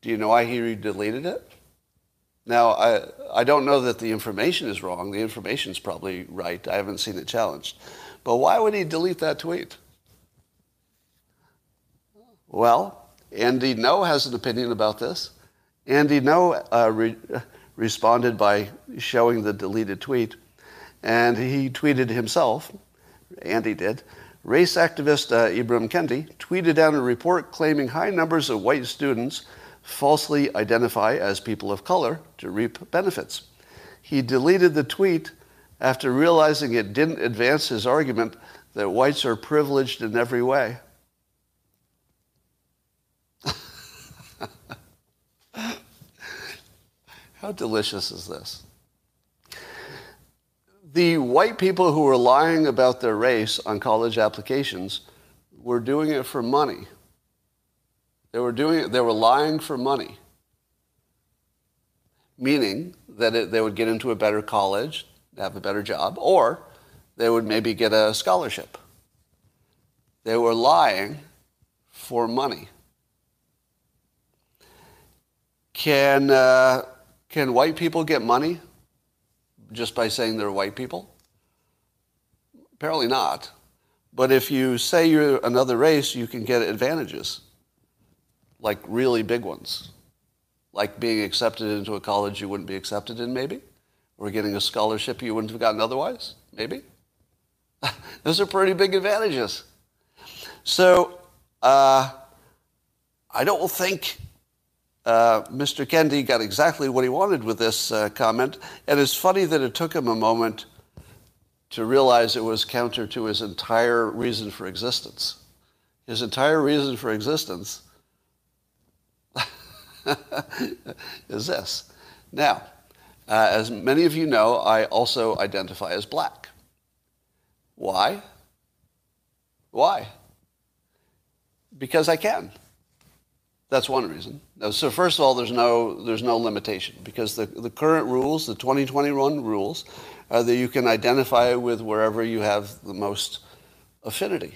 Do you know why he deleted it? Now, I, I don't know that the information is wrong. The information is probably right. I haven't seen it challenged. But why would he delete that tweet? Well, Andy Ngo has an opinion about this. Andy Ngo uh, re- responded by showing the deleted tweet. And he tweeted himself, Andy did, race activist uh, Ibram Kendi tweeted out a report claiming high numbers of white students falsely identify as people of color to reap benefits. He deleted the tweet after realizing it didn't advance his argument that whites are privileged in every way. How delicious is this? The white people who were lying about their race on college applications were doing it for money. They were doing they were lying for money. Meaning that it, they would get into a better college, have a better job, or they would maybe get a scholarship. They were lying for money. Can, uh, can white people get money just by saying they're white people? Apparently not. But if you say you're another race, you can get advantages like really big ones, like being accepted into a college you wouldn't be accepted in, maybe, or getting a scholarship you wouldn't have gotten otherwise, maybe. Those are pretty big advantages. So uh, I don't think uh, Mr. Kendi got exactly what he wanted with this uh, comment, and it's funny that it took him a moment to realize it was counter to his entire reason for existence. His entire reason for existence is this. Now, uh, as many of you know, I also identify as black. Why? Why? Because I can. That's one reason. So first of all, there's no, there's no limitation because the, the current rules, the 2021 rules, are that you can identify with wherever you have the most affinity.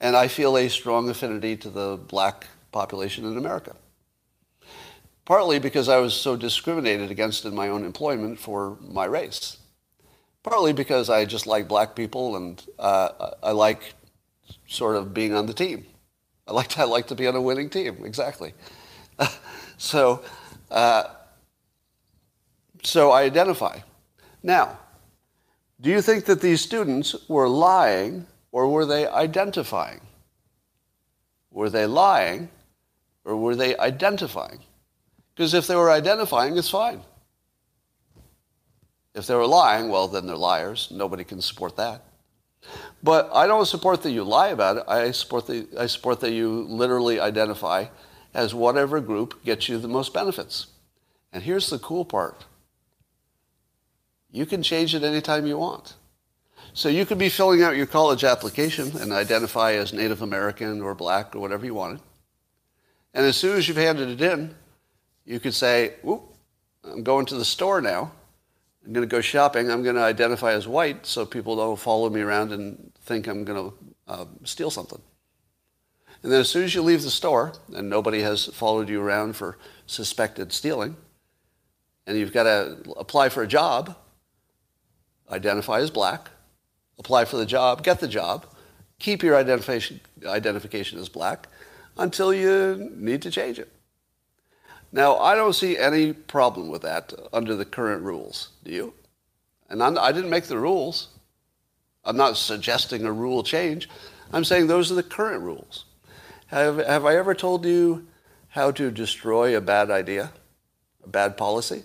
And I feel a strong affinity to the black population in America partly because I was so discriminated against in my own employment for my race, partly because I just like black people and uh, I like sort of being on the team. I like to, I like to be on a winning team, exactly. so, uh, so I identify. Now, do you think that these students were lying or were they identifying? Were they lying or were they identifying? Because if they were identifying, it's fine. If they were lying, well, then they're liars. Nobody can support that. But I don't support that you lie about it. I support, the, I support that you literally identify as whatever group gets you the most benefits. And here's the cool part. You can change it anytime you want. So you could be filling out your college application and identify as Native American or black or whatever you wanted. And as soon as you've handed it in, you could say, I'm going to the store now. I'm going to go shopping. I'm going to identify as white so people don't follow me around and think I'm going to uh, steal something. And then as soon as you leave the store and nobody has followed you around for suspected stealing, and you've got to apply for a job, identify as black, apply for the job, get the job, keep your identification, identification as black until you need to change it. Now, I don't see any problem with that under the current rules. Do you? And I'm, I did not make the rules. I'm not suggesting a rule change. I'm saying those are the current rules. Have, have I ever told you how to destroy a bad idea, a bad policy?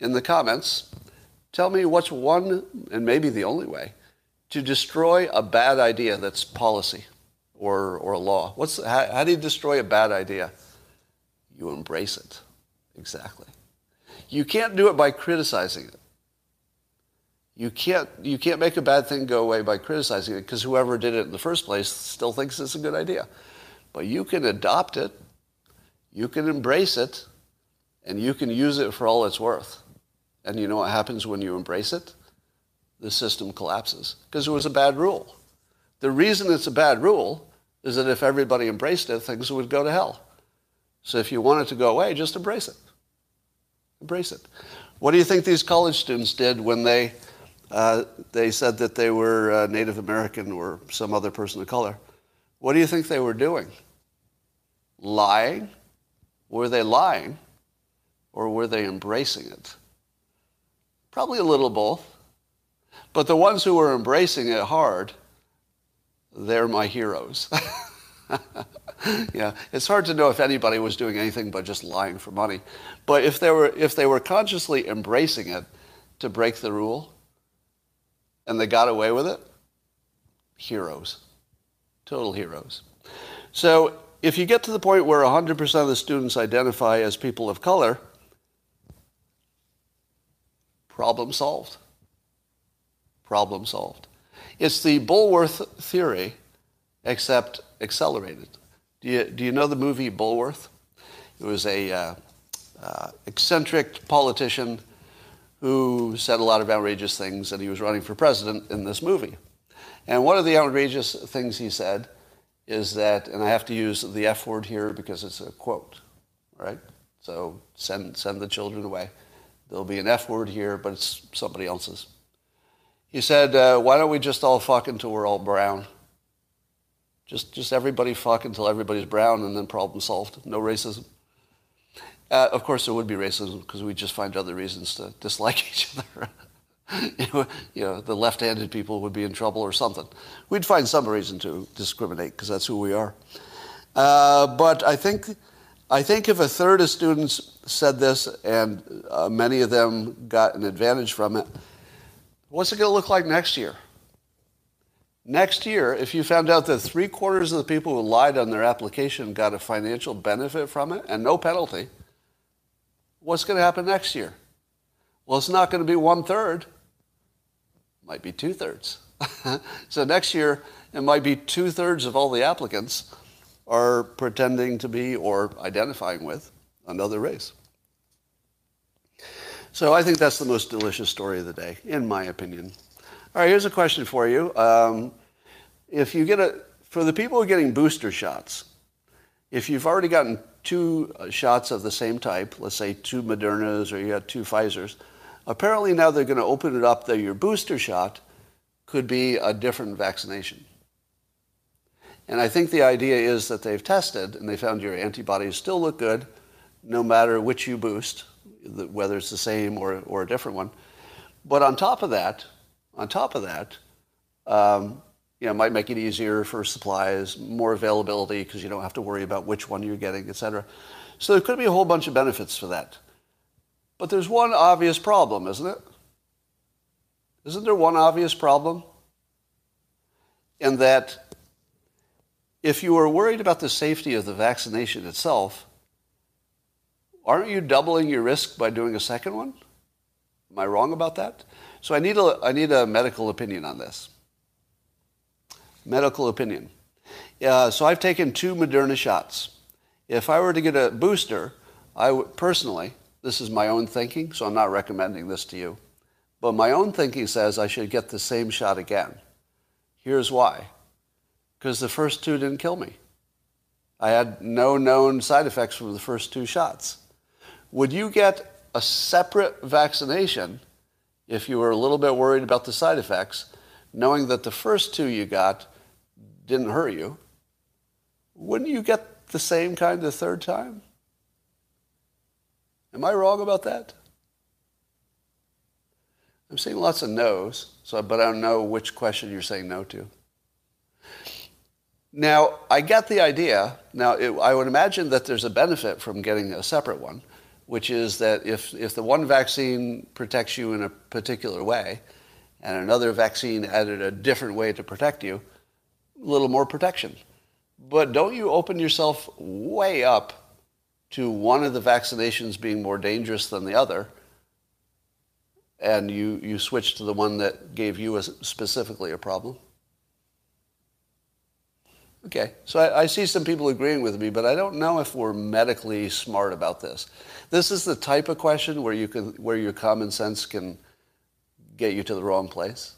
In the comments, tell me what's one, and maybe the only way, to destroy a bad idea that's policy or, or law. What's, how, how do you destroy a bad idea? You embrace it. Exactly. You can't do it by criticizing it. You can't, you can't make a bad thing go away by criticizing it because whoever did it in the first place still thinks it's a good idea. But you can adopt it, you can embrace it, and you can use it for all it's worth. And you know what happens when you embrace it? The system collapses because it was a bad rule. The reason it's a bad rule is that if everybody embraced it, things would go to hell. So if you want it to go away, just embrace it. Embrace it. What do you think these college students did when they, uh, they said that they were uh, Native American or some other person of color? What do you think they were doing? Lying? Were they lying? Or were they embracing it? Probably a little both. But the ones who were embracing it hard, they're my heroes. yeah, it's hard to know if anybody was doing anything but just lying for money. But if they were, if they were consciously embracing it to break the rule, and they got away with it, heroes, total heroes. So if you get to the point where 100% of the students identify as people of color, problem solved. Problem solved. It's the Bulworth theory, except accelerated. Do you, do you know the movie Bulworth? It was a uh, uh, eccentric politician who said a lot of outrageous things, and he was running for president in this movie. And one of the outrageous things he said is that, and I have to use the F word here because it's a quote, right? So send, send the children away. There'll be an F word here, but it's somebody else's. He said, uh, why don't we just all fuck until we're all brown? Just, just everybody fuck until everybody's brown and then problem solved. No racism. Uh, of course, there would be racism because we just find other reasons to dislike each other. you, know, you know, the left-handed people would be in trouble or something. We'd find some reason to discriminate because that's who we are. Uh, but I think, I think if a third of students said this and uh, many of them got an advantage from it, what's it going to look like next year? Next year, if you found out that three quarters of the people who lied on their application got a financial benefit from it and no penalty, what's going to happen next year? Well, it's not going to be one third it might be two thirds. so next year, it might be two thirds of all the applicants are pretending to be or identifying with another race. So I think that's the most delicious story of the day, in my opinion. All right, here's a question for you. Um, if you get a, for the people who are getting booster shots, if you've already gotten two uh, shots of the same type, let's say two Modernas or you got two Pfizer's, Apparently now they're going to open it up that your booster shot could be a different vaccination. And I think the idea is that they've tested and they found your antibodies still look good no matter which you boost, whether it's the same or, or a different one. But on top of that, on top of that, um, you know, might make it easier for supplies, more availability because you don't have to worry about which one you're getting, et cetera. So there could be a whole bunch of benefits for that. But there's one obvious problem, isn't it? Isn't there one obvious problem? In that if you are worried about the safety of the vaccination itself, aren't you doubling your risk by doing a second one? Am I wrong about that? So I need a, I need a medical opinion on this. Medical opinion. Uh, so I've taken two Moderna shots. If I were to get a booster, I would personally, this is my own thinking, so I'm not recommending this to you. But my own thinking says I should get the same shot again. Here's why. Because the first two didn't kill me. I had no known side effects from the first two shots. Would you get a separate vaccination if you were a little bit worried about the side effects, knowing that the first two you got didn't hurt you? Wouldn't you get the same kind the third time? Am I wrong about that? I'm seeing lots of no's, so, but I don't know which question you're saying no to. Now, I get the idea. Now, it, I would imagine that there's a benefit from getting a separate one, which is that if, if the one vaccine protects you in a particular way, and another vaccine added a different way to protect you, a little more protection. But don't you open yourself way up to one of the vaccinations being more dangerous than the other, and you, you switch to the one that gave you a, specifically a problem? Okay, so I, I, see some people agreeing with me, but I don't know if we're medically smart about this. This is the type of question where you can, where your common sense can get you to the wrong place.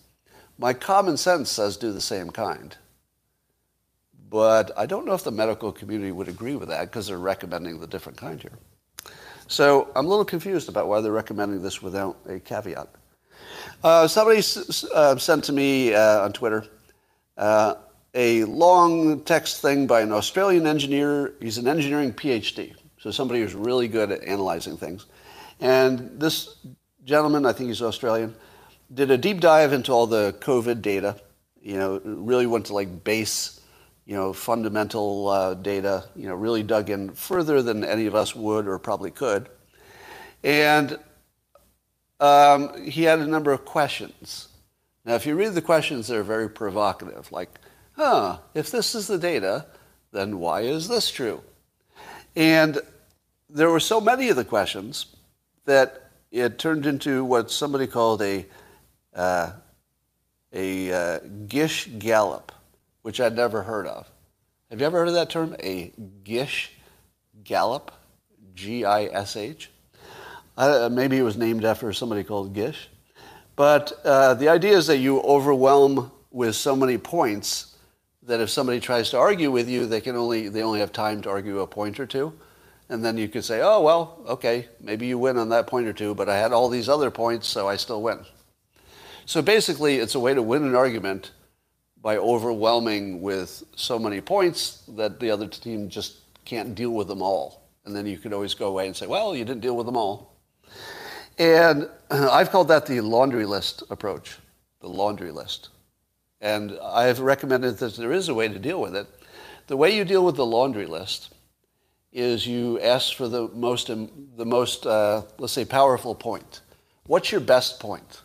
My common sense says do the same kind, but I don't know if the medical community would agree with that because they're recommending the different kind here. So I'm a little confused about why they're recommending this without a caveat. Uh, somebody s- uh, sent to me uh, on Twitter uh, a long text thing by an Australian engineer. He's an engineering PhD, so somebody who's really good at analyzing things. And this gentleman, I think he's Australian, did a deep dive into all the COVID data. You know, really went to like base, you know, fundamental uh, data. You know, really dug in further than any of us would or probably could. And um, he had a number of questions. Now, if you read the questions, they're very provocative. Like, huh, if this is the data, then why is this true? And there were so many of the questions that it turned into what somebody called a, uh, a uh, Gish Gallop, which I'd never heard of. Have you ever heard of that term? A Gish Gallop? G I S H? Uh, maybe it was named after somebody called Gish. But uh, the idea is that you overwhelm with so many points that if somebody tries to argue with you, they can only they only have time to argue a point or two, and then you could say, oh well, okay, maybe you win on that point or two, but I had all these other points, so I still win. So basically, it's a way to win an argument by overwhelming with so many points that the other team just can't deal with them all, and then you could always go away and say, well, you didn't deal with them all. And I've called that the laundry list approach, the laundry list. And I've recommended that there is a way to deal with it. The way you deal with the laundry list is you ask for the most, the most uh, let's say, powerful point. What's your best point?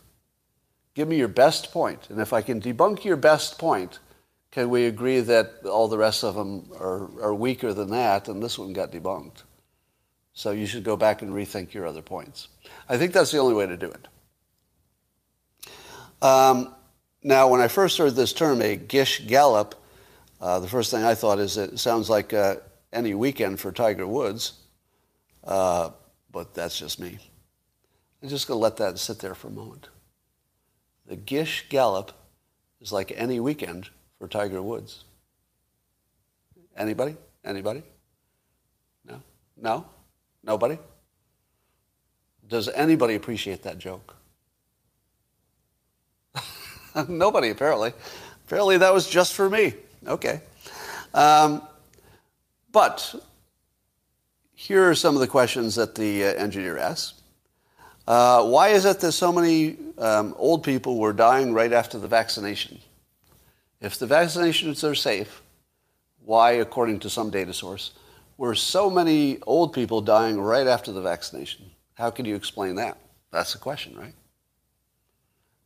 Give me your best point. And if I can debunk your best point, can we agree that all the rest of them are, are weaker than that and this one got debunked? So you should go back and rethink your other points. I think that's the only way to do it. Um, now, when I first heard this term, a Gish Gallop, uh, the first thing I thought is it sounds like uh, any weekend for Tiger Woods, uh, but that's just me. I'm just going to let that sit there for a moment. The Gish Gallop is like any weekend for Tiger Woods. Anybody? Anybody? No? No? Nobody? Does anybody appreciate that joke? Nobody, apparently. Apparently, that was just for me. Okay. Um, but here are some of the questions that the uh, engineer asks. Uh, why is it that so many um, old people were dying right after the vaccination? If the vaccinations are safe, why, according to some data source, were so many old people dying right after the vaccination? How can you explain that? That's the question, right?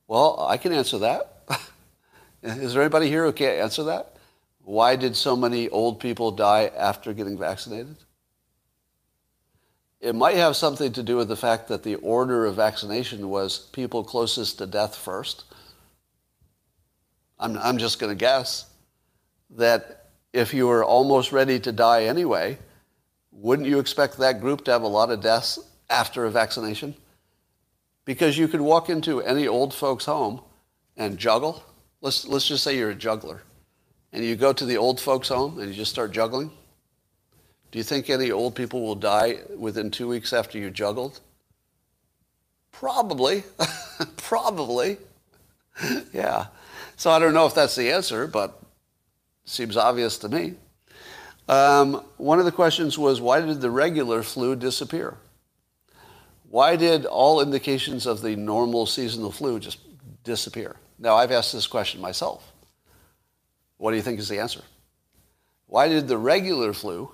Well, I can answer that. Is there anybody here who can't answer that? Why did so many old people die after getting vaccinated? It might have something to do with the fact that the order of vaccination was people closest to death first. I'm, I'm just going to guess that if you were almost ready to die anyway, wouldn't you expect that group to have a lot of deaths after a vaccination? Because you could walk into any old folks' home and juggle. Let's, let's just say you're a juggler. And you go to the old folks' home and you just start juggling. Do you think any old people will die within two weeks after you juggled? Probably. Probably. yeah. So I don't know if that's the answer, but seems obvious to me. Um, one of the questions was why did the regular flu disappear? Why did all indications of the normal seasonal flu just disappear? Now, I've asked this question myself. What do you think is the answer? Why did the regular flu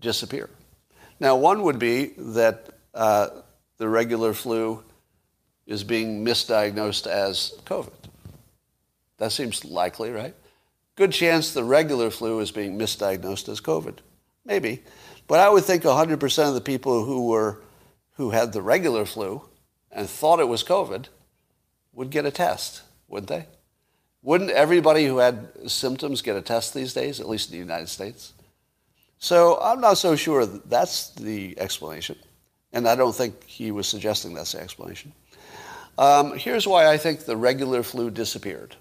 disappear? Now, one would be that uh, the regular flu is being misdiagnosed as COVID. That seems likely, right? Good chance the regular flu is being misdiagnosed as COVID. Maybe. But I would think 100% of the people who were who had the regular flu and thought it was COVID would get a test, wouldn't they? Wouldn't everybody who had symptoms get a test these days, at least in the United States? So I'm not so sure that that's the explanation. And I don't think he was suggesting that's the explanation. Um, here's why I think the regular flu disappeared.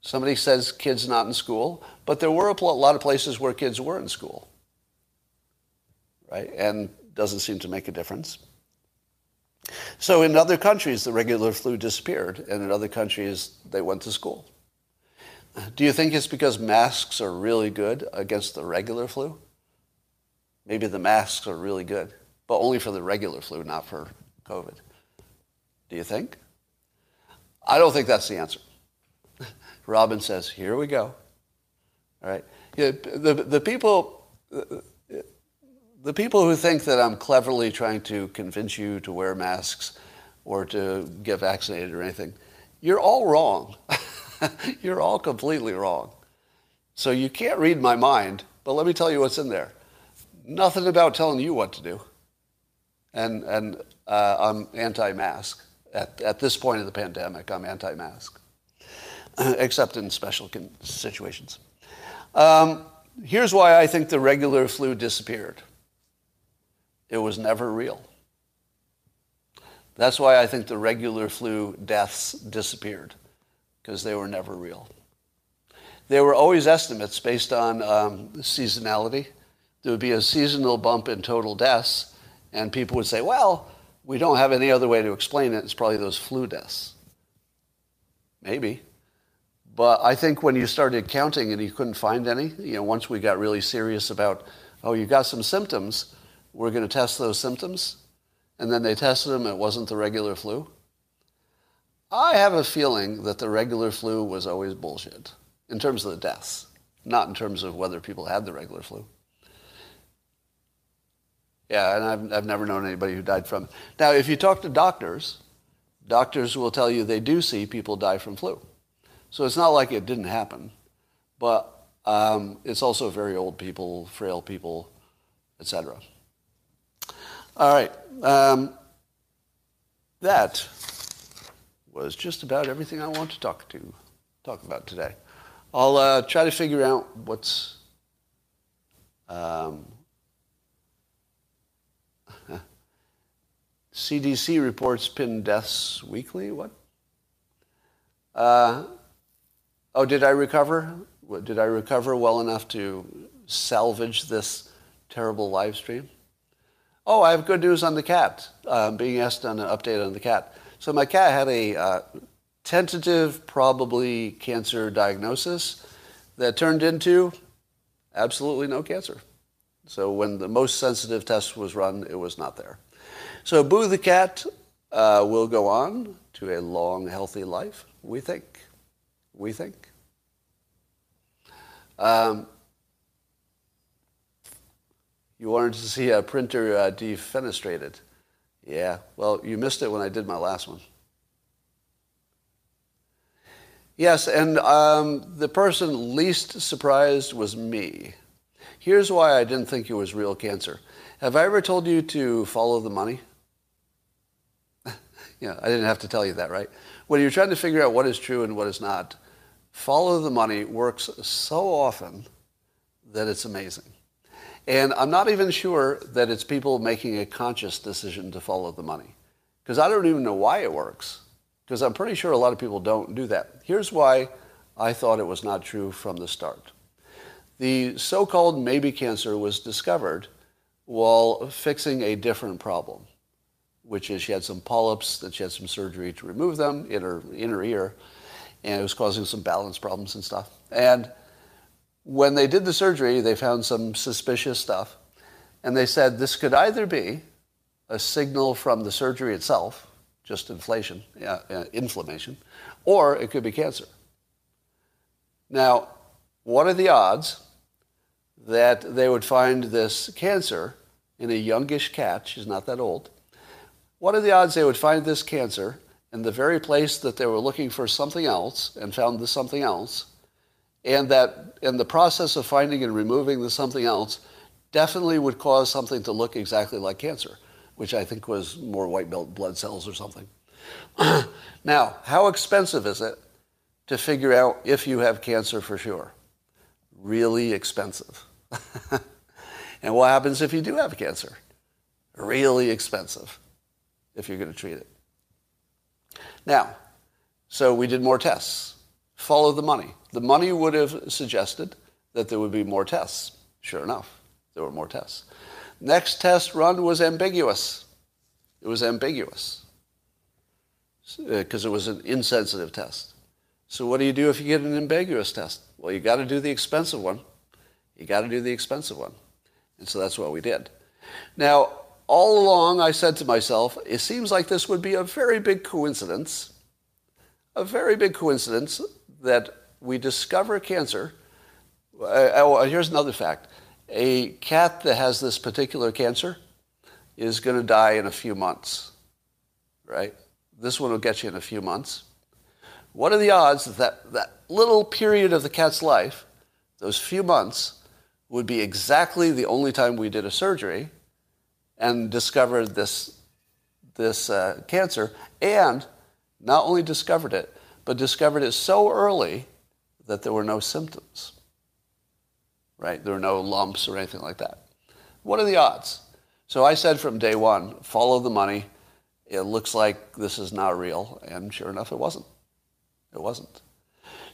Somebody says kids not in school, but there were a lot of places where kids were in school, right? And doesn't seem to make a difference. So in other countries, the regular flu disappeared, and in other countries, they went to school. Do you think it's because masks are really good against the regular flu? Maybe the masks are really good, but only for the regular flu, not for COVID. Do you think? I don't think that's the answer. Robin says, here we go. All right. the, the people, the people who think that I'm cleverly trying to convince you to wear masks or to get vaccinated or anything, you're all wrong. you're all completely wrong. So you can't read my mind, but let me tell you what's in there. Nothing about telling you what to do. And, and uh, I'm anti-mask. At, at this point of the pandemic, I'm anti-mask, except in special situations. Um, here's why I think the regular flu disappeared. It was never real. That's why I think the regular flu deaths disappeared, because they were never real. There were always estimates based on um, seasonality. There would be a seasonal bump in total deaths, and people would say, well, we don't have any other way to explain it. It's probably those flu deaths. Maybe. But I think when you started counting and you couldn't find any, you know, once we got really serious about, oh, you got some symptoms, we're going to test those symptoms, and then they tested them, it wasn't the regular flu. I have a feeling that the regular flu was always bullshit in terms of the deaths, not in terms of whether people had the regular flu. Yeah, and I've, I've never known anybody who died from it. Now, if you talk to doctors, doctors will tell you they do see people die from flu. So it's not like it didn't happen, but um, it's also very old people, frail people, etc. All right. Um, that was just about everything I want to talk to talk about today. I'll uh, try to figure out what's um, CDC reports pin deaths weekly. What? Uh, oh, did I recover? Did I recover well enough to salvage this terrible live stream? Oh, I have good news on the cat. Uh, being asked on an update on the cat. So my cat had a uh, tentative, probably cancer diagnosis that turned into absolutely no cancer. So when the most sensitive test was run, it was not there. So Boo the cat uh, will go on to a long, healthy life. We think. We think. Um, you wanted to see a printer uh, defenestrated. Yeah, well, you missed it when I did my last one. Yes, and um, the person least surprised was me. Here's why I didn't think it was real cancer. Have I ever told you to follow the money? yeah, I didn't have to tell you that, right? When you're trying to figure out what is true and what is not, follow the money works so often that it's amazing. And I'm not even sure that it's people making a conscious decision to follow the money. Because I don't even know why it works. Because I'm pretty sure a lot of people don't do that. Here's why I thought it was not true from the start. The so-called maybe cancer was discovered while fixing a different problem, which is she had some polyps that she had some surgery to remove them in her, in her ear, and it was causing some balance problems and stuff. And when they did the surgery, they found some suspicious stuff. And they said this could either be a signal from the surgery itself, just inflation, uh, inflammation, or it could be cancer. Now, what are the odds that they would find this cancer in a youngish cat, she's not that old, what are the odds they would find this cancer in the very place that they were looking for something else and found the something else, and that in the process of finding and removing the something else definitely would cause something to look exactly like cancer, which I think was more white blood cells or something. now, how expensive is it to figure out if you have cancer for sure? Really expensive. and what happens if you do have cancer? Really expensive if you're going to treat it. Now, so we did more tests. Follow the money. The money would have suggested that there would be more tests. Sure enough, there were more tests. Next test run was ambiguous. It was ambiguous because uh, it was an insensitive test. So what do you do if you get an ambiguous test? Well, you got to do the expensive one. You got to do the expensive one. And so that's what we did. Now, all along, I said to myself, it seems like this would be a very big coincidence, a very big coincidence that we discover cancer. Uh, oh, here's another fact. A cat that has this particular cancer is going to die in a few months, right? This one will get you in a few months. What are the odds that that, that little period of the cat's life, those few months, would be exactly the only time we did a surgery and discovered this, this uh, cancer, and not only discovered it, but discovered it so early that there were no symptoms. Right? There were no lumps or anything like that. What are the odds? So I said from day one, follow the money. It looks like this is not real. And sure enough, it wasn't. It wasn't.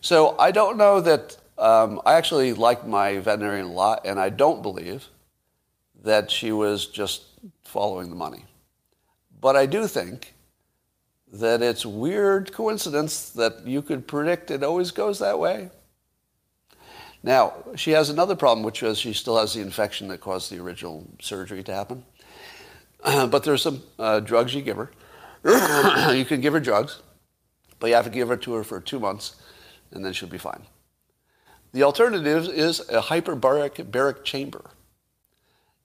So I don't know that um, I actually like my veterinarian a lot, and I don't believe that she was just following the money. But I do think that it's weird coincidence that you could predict it always goes that way. Now, she has another problem, which is she still has the infection that caused the original surgery to happen. but there's some uh, drugs you give her. you can give her drugs, but you have to give her to her for two months, and then she'll be fine. The alternative is a hyperbaric baric chamber.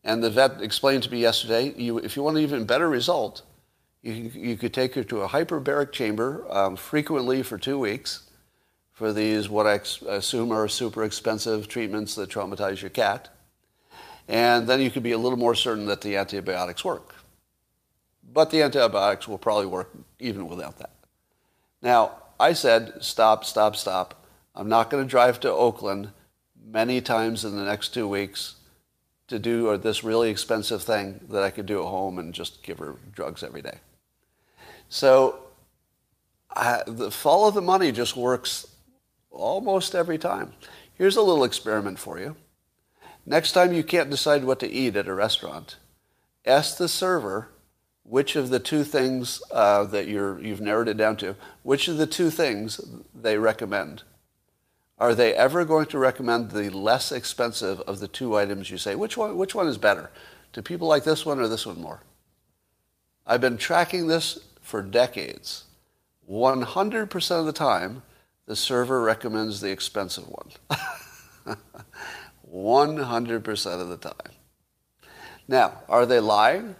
And the vet explained to me yesterday, you, if you want an even better result, you, you could take her to a hyperbaric chamber um, frequently for two weeks for these, what I ex- assume are super expensive treatments that traumatize your cat. And then you could be a little more certain that the antibiotics work. But the antibiotics will probably work even without that. Now, I said, stop, stop, stop. I'm not going to drive to Oakland many times in the next two weeks to do this really expensive thing that I could do at home and just give her drugs every day. So I, the follow the money just works almost every time. Here's a little experiment for you. Next time you can't decide what to eat at a restaurant, ask the server which of the two things uh, that you're, you've narrowed it down to, which of the two things they recommend are they ever going to recommend the less expensive of the two items you say? Which one, which one is better? Do people like this one or this one more? I've been tracking this for decades. 100% of the time, the server recommends the expensive one. 100% of the time. Now, are they lying?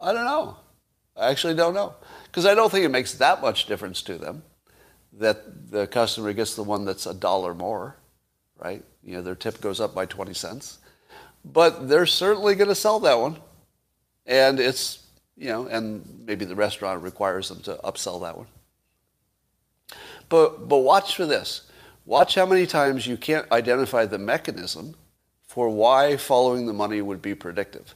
I don't know. I actually don't know. Because I don't think it makes that much difference to them that the customer gets the one that's a dollar more, right? You know, their tip goes up by 20 cents. But they're certainly going to sell that one. And it's, you know, and maybe the restaurant requires them to upsell that one. But, but watch for this. Watch how many times you can't identify the mechanism for why following the money would be predictive.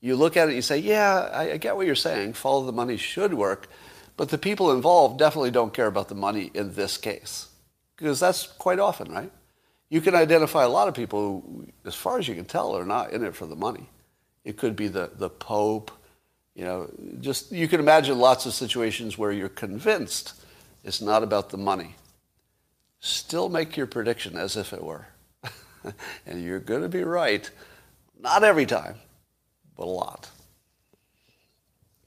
You look at it you say, yeah, I, I get what you're saying. Follow the money should work. But the people involved definitely don't care about the money in this case. Because that's quite often, right? You can identify a lot of people who, as far as you can tell, are not in it for the money. It could be the, the Pope, you know, just you can imagine lots of situations where you're convinced it's not about the money. Still make your prediction as if it were. and you're going to be right. Not every time, but a lot.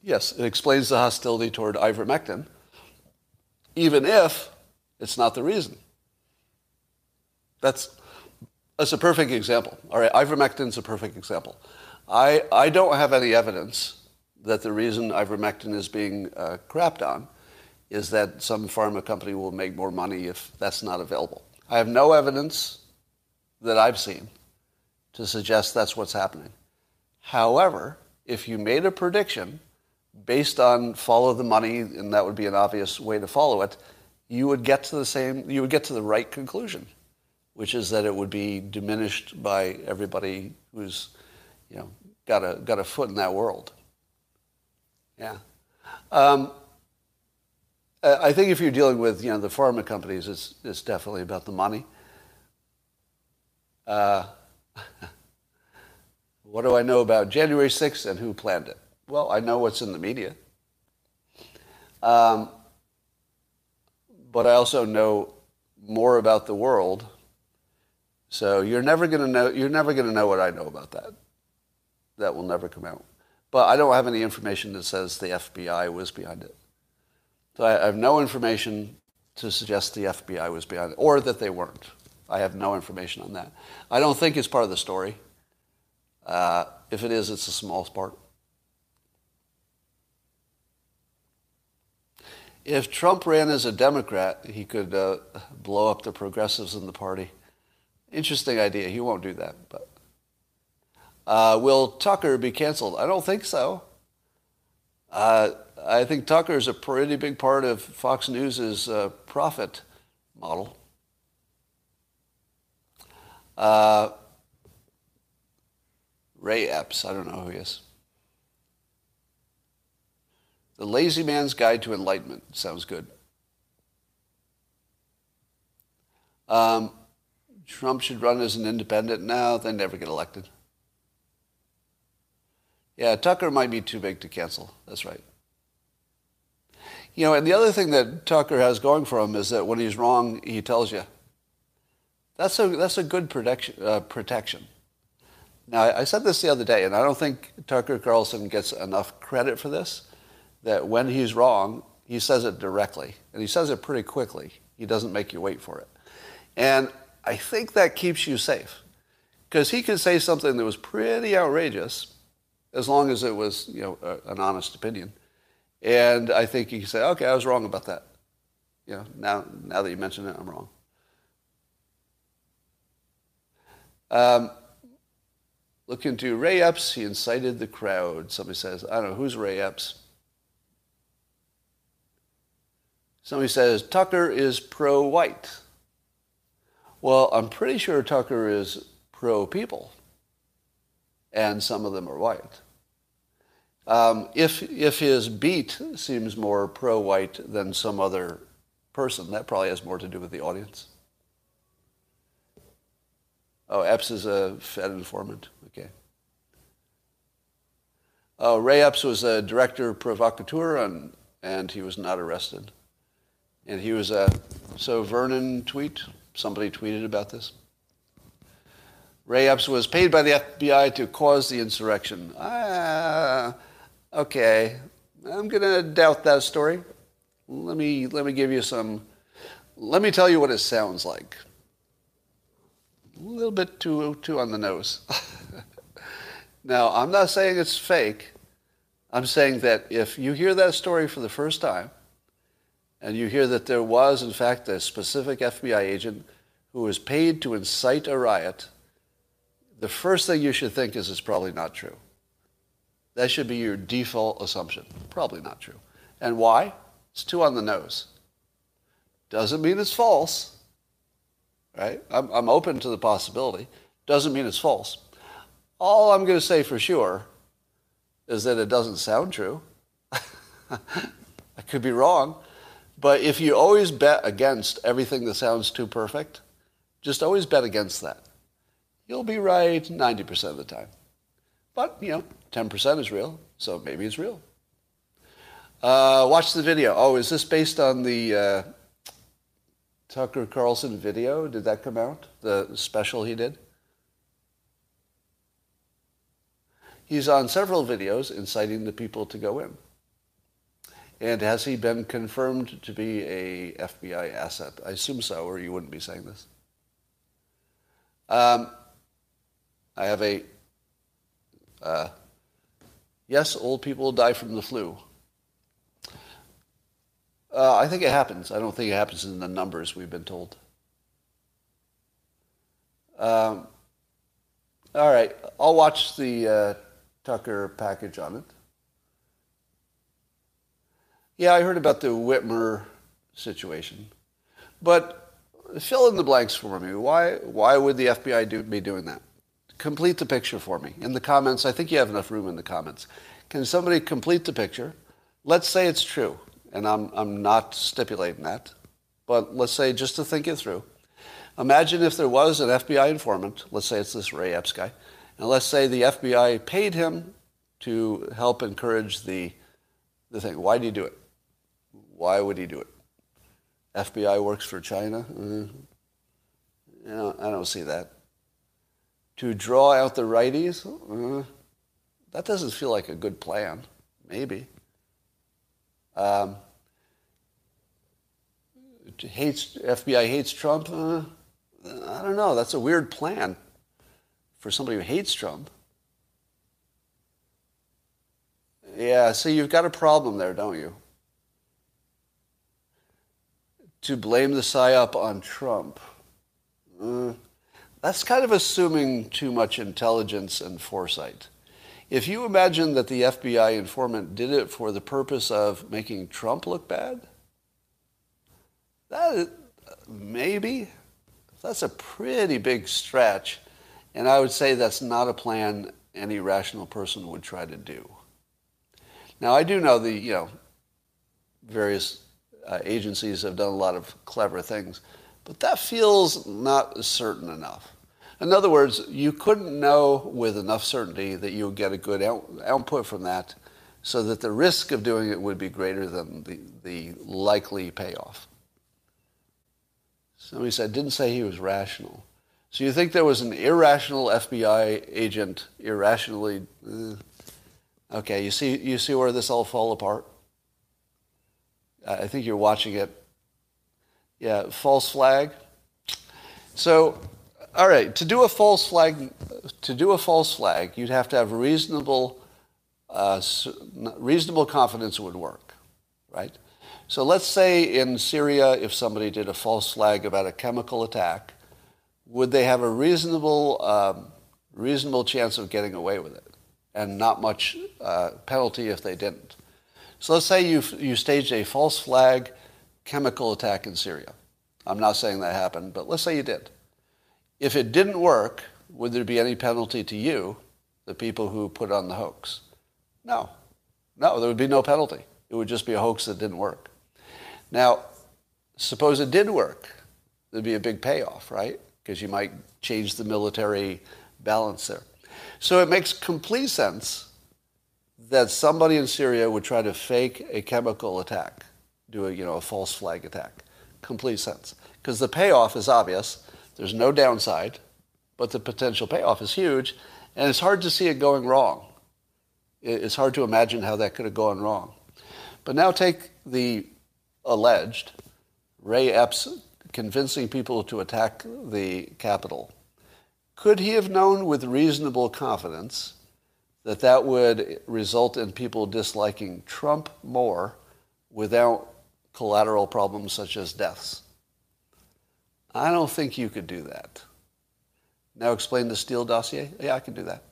Yes, it explains the hostility toward ivermectin, even if it's not the reason. That's, that's a perfect example. All right, ivermectin's a perfect example. I, I don't have any evidence that the reason ivermectin is being uh, crapped on is that some pharma company will make more money if that's not available. I have no evidence that I've seen to suggest that's what's happening. However, if you made a prediction based on follow the money, and that would be an obvious way to follow it, you would get to the same, you would get to the right conclusion, which is that it would be diminished by everybody who's, you know, got a got a foot in that world. Yeah. Um, I think if you're dealing with, you know, the pharma companies, it's, it's definitely about the money. Uh, what do I know about January 6th and who planned it? Well, I know what's in the media. Um, but I also know more about the world. So you're never going to know you're never going to know what I know about that. That will never come out. But I don't have any information that says the FBI was behind it. So I have no information to suggest the FBI was behind it or that they weren't. I have no information on that. I don't think it's part of the story. Uh, if it is, it's a small part. If Trump ran as a Democrat, he could uh, blow up the progressives in the party. Interesting idea. He won't do that. But uh, will Tucker be canceled? I don't think so. Uh, I think Tucker is a pretty big part of Fox News's uh, profit model. Uh, Ray Epps, I don't know who he is. The Lazy Man's Guide to Enlightenment sounds good. Um, Trump should run as an independent. No, they never get elected. Yeah, Tucker might be too big to cancel. That's right. You know, and the other thing that Tucker has going for him is that when he's wrong, he tells you. That's a, that's a good protection. Uh, protection. Now, I said this the other day, and I don't think Tucker Carlson gets enough credit for this that when he's wrong, he says it directly, and he says it pretty quickly. He doesn't make you wait for it. And I think that keeps you safe because he could say something that was pretty outrageous as long as it was, you know, a, an honest opinion. And I think you could say, okay, I was wrong about that. You know, now, now that you mention it, I'm wrong. Um, look into Ray Epps. He incited the crowd. Somebody says, I don't know, who's Ray Epps? Somebody says Tucker is pro white. Well, I'm pretty sure Tucker is pro people, and some of them are white. Um, if, if his beat seems more pro white than some other person, that probably has more to do with the audience. Oh, Epps is a Fed informant. Okay. Oh, Ray Epps was a director provocateur, and, and he was not arrested. And he was a, so Vernon tweet, somebody tweeted about this. Ray Epps was paid by the FBI to cause the insurrection. Ah, okay. I'm going to doubt that story. Let me, let me give you some, let me tell you what it sounds like. A little bit too, too on the nose. now, I'm not saying it's fake. I'm saying that if you hear that story for the first time, and you hear that there was, in fact, a specific FBI agent who was paid to incite a riot, the first thing you should think is it's probably not true. That should be your default assumption. Probably not true. And why? It's too on the nose. Doesn't mean it's false, right? I'm, I'm open to the possibility. Doesn't mean it's false. All I'm going to say for sure is that it doesn't sound true. I could be wrong. But if you always bet against everything that sounds too perfect, just always bet against that. You'll be right 90% of the time. But, you know, 10% is real, so maybe it's real. Uh, watch the video. Oh, is this based on the uh, Tucker Carlson video? Did that come out? The special he did? He's on several videos inciting the people to go in. And has he been confirmed to be a FBI asset? I assume so, or you wouldn't be saying this. Um, I have a uh, Yes, old people die from the flu. Uh, I think it happens. I don't think it happens in the numbers we've been told. Um, all right, I'll watch the uh, Tucker package on it. Yeah, I heard about the Whitmer situation, but fill in the blanks for me. Why? Why would the FBI do, be doing that? Complete the picture for me in the comments. I think you have enough room in the comments. Can somebody complete the picture? Let's say it's true, and I'm I'm not stipulating that, but let's say just to think it through. Imagine if there was an FBI informant. Let's say it's this Ray Epps guy and let's say the FBI paid him to help encourage the, the thing. Why did he do it? Why would he do it? FBI works for China? Mm. You know, I don't see that. To draw out the righties? Mm. That doesn't feel like a good plan. Maybe. Um, hates FBI hates Trump. Uh, I don't know. That's a weird plan for somebody who hates Trump. Yeah, so you've got a problem there, don't you? To blame the PSYOP on Trump. Uh, that's kind of assuming too much intelligence and foresight. If you imagine that the FBI informant did it for the purpose of making Trump look bad, that is, maybe that's a pretty big stretch and I would say that's not a plan any rational person would try to do. Now, I do know the, you know, various uh, agencies have done a lot of clever things, but that feels not certain enough. In other words, you couldn't know with enough certainty that you would get a good out- output from that so that the risk of doing it would be greater than the, the likely payoff. Somebody said, didn't say he was rational. So you think there was an irrational FBI agent irrationally? Uh, okay, you see, you see where this all fall apart. I think you're watching it. Yeah, false flag. So, all right, to do a false flag, to do a false flag, you'd have to have reasonable, uh, reasonable confidence it would work, right? So let's say in Syria, if somebody did a false flag about a chemical attack, would they have a reasonable, um, reasonable chance of getting away with it and not much uh, penalty if they didn't? So let's say you, you staged a false flag chemical attack in Syria. I'm not saying that happened, but let's say you did. If it didn't work, would there be any penalty to you, the people who put on the hoax? No. No, there would be no penalty. It would just be a hoax that didn't work. Now, suppose it did work. There'd be a big payoff, right? because you might change the military balance there. So it makes complete sense that somebody in Syria would try to fake a chemical attack, do a, you know, a false flag attack. Complete sense. Because the payoff is obvious. There's no downside, but the potential payoff is huge, and it's hard to see it going wrong. It's hard to imagine how that could have gone wrong. But now take the alleged Ray Epps convincing people to attack the Capitol. Could he have known with reasonable confidence that that would result in people disliking Trump more without collateral problems such as deaths? I don't think you could do that. Now explain the Steele dossier? Yeah, I can do that.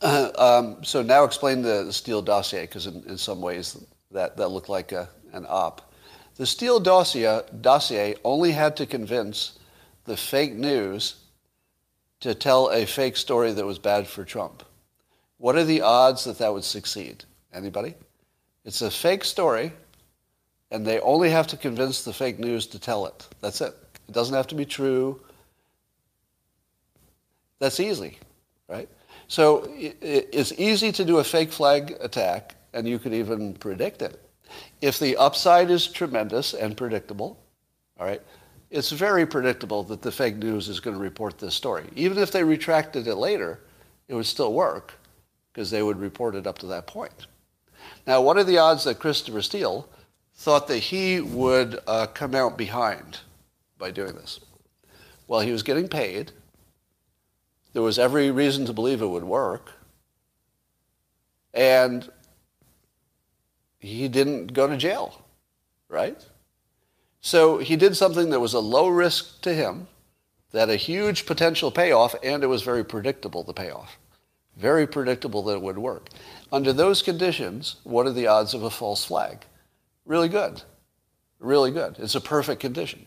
Uh, um, so now explain the, Steele dossier, because in, in, some ways that, that looked like a, an op. The Steele dossier, dossier only had to convince the fake news to tell a fake story that was bad for Trump. What are the odds that that would succeed? Anybody? It's a fake story, and they only have to convince the fake news to tell it. That's it. It doesn't have to be true. That's easy, right? So it's easy to do a fake flag attack, and you could even predict it. If the upside is tremendous and predictable, all right, it's very predictable that the fake news is going to report this story. Even if they retracted it later, it would still work because they would report it up to that point. Now, what are the odds that Christopher Steele thought that he would uh, come out behind by doing this? Well, he was getting paid. There was every reason to believe it would work. And he didn't go to jail, right? So he did something that was a low risk to him, that a huge potential payoff, and it was very predictable, the payoff. Very predictable that it would work. Under those conditions, what are the odds of a false flag? Really good. Really good. It's a perfect condition.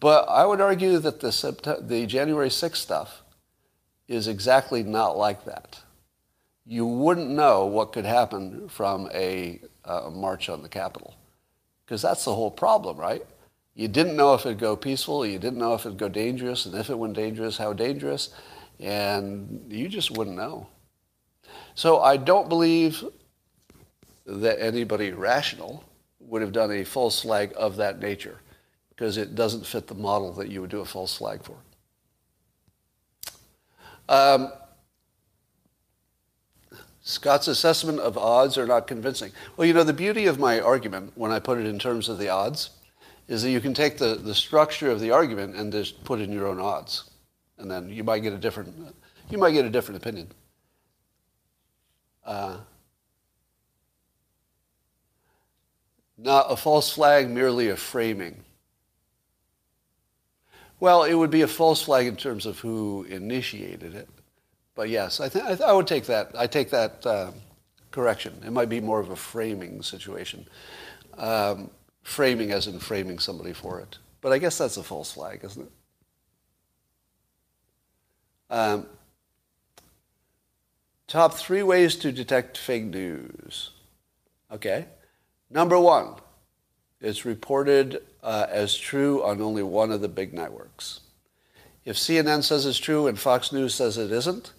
But I would argue that the, the January 6th stuff is exactly not like that. You wouldn't know what could happen from a, a march on the Capitol. Because that's the whole problem, right? You didn't know if it'd go peaceful, you didn't know if it'd go dangerous, and if it went dangerous, how dangerous, and you just wouldn't know. So I don't believe that anybody rational would have done a false flag of that nature because it doesn't fit the model that you would do a false flag for. Um, Scott's assessment of odds are not convincing. Well, you know, the beauty of my argument, when I put it in terms of the odds, is that you can take the, the structure of the argument and just put in your own odds. And then you might get a different, you might get a different opinion. Uh, not a false flag, merely a framing. Well, it would be a false flag in terms of who initiated it. But yes, I, th- I, th- I would take that. I take that uh, correction. It might be more of a framing situation. Um, framing as in framing somebody for it. But I guess that's a false flag, isn't it? Um, top three ways to detect fake news. Okay. Number one, it's reported uh, as true on only one of the big networks. If CNN says it's true and Fox News says it isn't,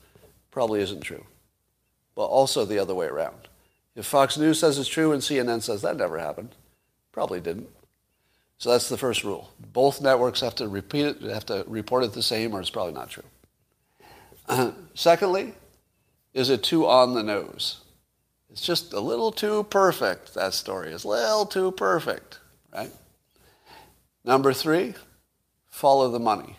probably isn't true. But also the other way around. If Fox News says it's true and CNN says that never happened, probably didn't. So that's the first rule. Both networks have to repeat it, have to report it the same, or it's probably not true. Secondly, is it too on the nose? It's just a little too perfect, that story. is a little too perfect, right? Number three, follow the money,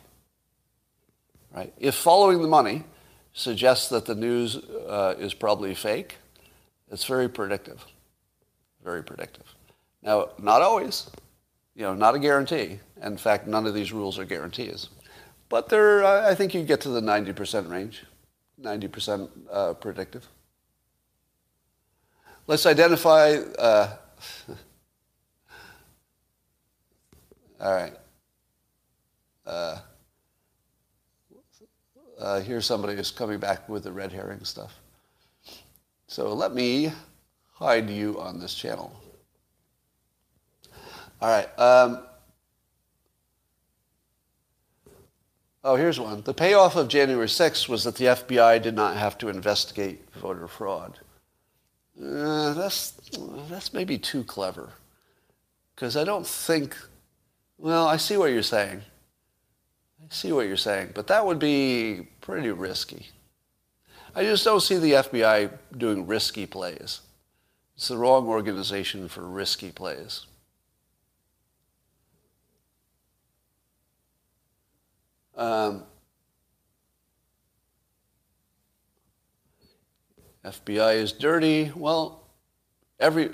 right? If following the money suggests that the news uh, is probably fake, it's very predictive, very predictive. Now, not always, you know, not a guarantee. In fact, none of these rules are guarantees. But they're, I think you get to the 90% range, 90% uh, predictive. Let's identify. Uh, all right. Uh, uh, here's somebody who's coming back with the red herring stuff. So let me hide you on this channel. All right. Um, oh, here's one. The payoff of January 6th was that the FBI did not have to investigate voter fraud. Uh, that's, that's maybe too clever. Because I don't think, well, I see what you're saying. I see what you're saying, but that would be pretty risky. I just don't see the FBI doing risky plays. It's the wrong organization for risky plays. Um, FBI is dirty. Well, every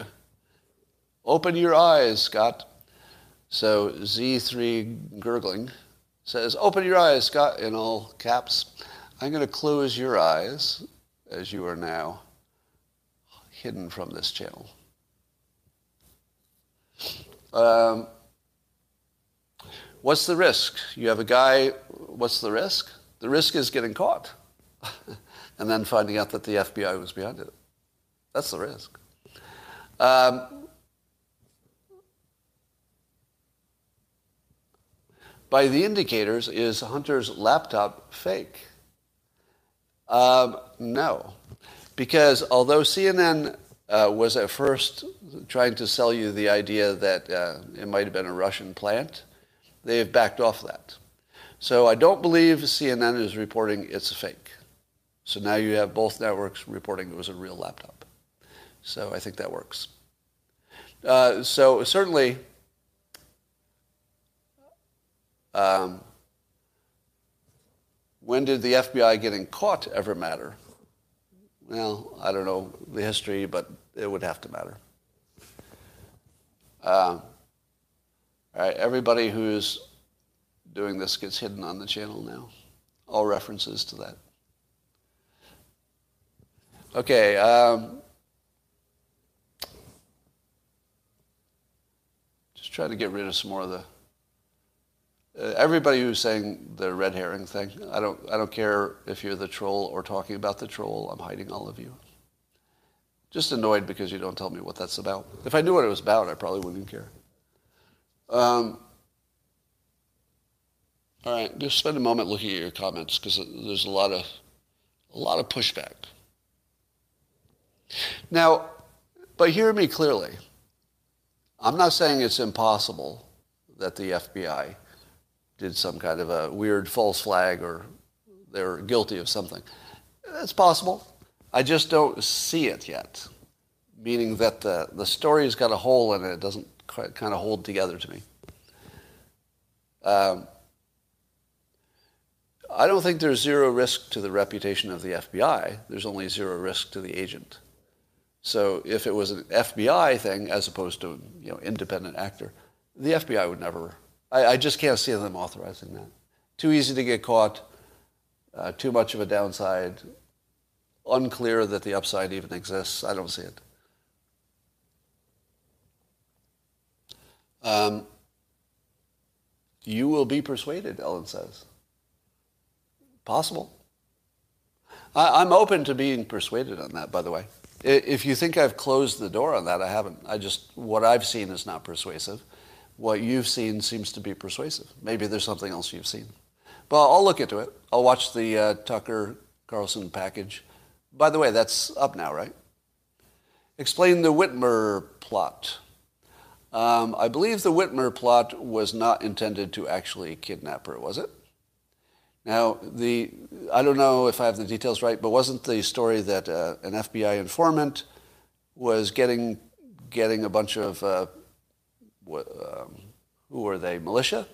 open your eyes, Scott. So Z3 gurgling says, "Open your eyes, Scott," in all caps. I'm going to close your eyes as you are now hidden from this channel. Um, what's the risk? You have a guy. What's the risk? The risk is getting caught. and then finding out that the FBI was behind it. That's the risk. Um, by the indicators, is Hunter's laptop fake? Um, no. Because although CNN uh, was at first trying to sell you the idea that uh, it might have been a Russian plant, they've backed off that. So I don't believe CNN is reporting it's a fake. So now you have both networks reporting it was a real laptop. So I think that works. Uh, so certainly, um, when did the FBI getting caught ever matter? well, I don't know the history, but it would have to matter. Uh, all right, everybody who's doing this gets hidden on the channel now. All references to that. Okay. Um, just try to get rid of some more of the. Uh, everybody who's saying the red herring thing, I don't, I don't care if you're the troll or talking about the troll. I'm hiding all of you. Just annoyed because you don't tell me what that's about. If I knew what it was about, I probably wouldn't care. Um, all right, just spend a moment looking at your comments because there's a lot of a lot of pushback. Now, but hear me clearly. I'm not saying it's impossible that the FBI did some kind of a weird false flag or they're guilty of something. It's possible. I just don't see it yet, meaning that the, the story's got a hole in it. It doesn't kind of hold together to me. Um, I don't think there's zero risk to the reputation of the FBI. There's only zero risk to the agent. So if it was an FBI thing as opposed to you know independent actor, the FBI would never. I, I just can't see them authorizing that. Too easy to get caught. Uh, too much of a downside. Unclear that the upside even exists. I don't see it. Um, you will be persuaded, Ellen says. Possible. I, I'm open to being persuaded on that, by the way. If you think I've closed the door on that, I haven't. I just, what I've seen is not persuasive. What you've seen seems to be persuasive. Maybe there's something else you've seen. But I'll look into it. I'll watch the uh, Tucker Carlson package. By the way, that's up now, right? Explain the Whitmer plot. Um, I believe the Whitmer plot was not intended to actually kidnap her, was it? Now, the, I don't know if I have the details right, but wasn't the story that uh, an FBI informant was getting, getting a bunch of, uh, what, um, who were they, militia,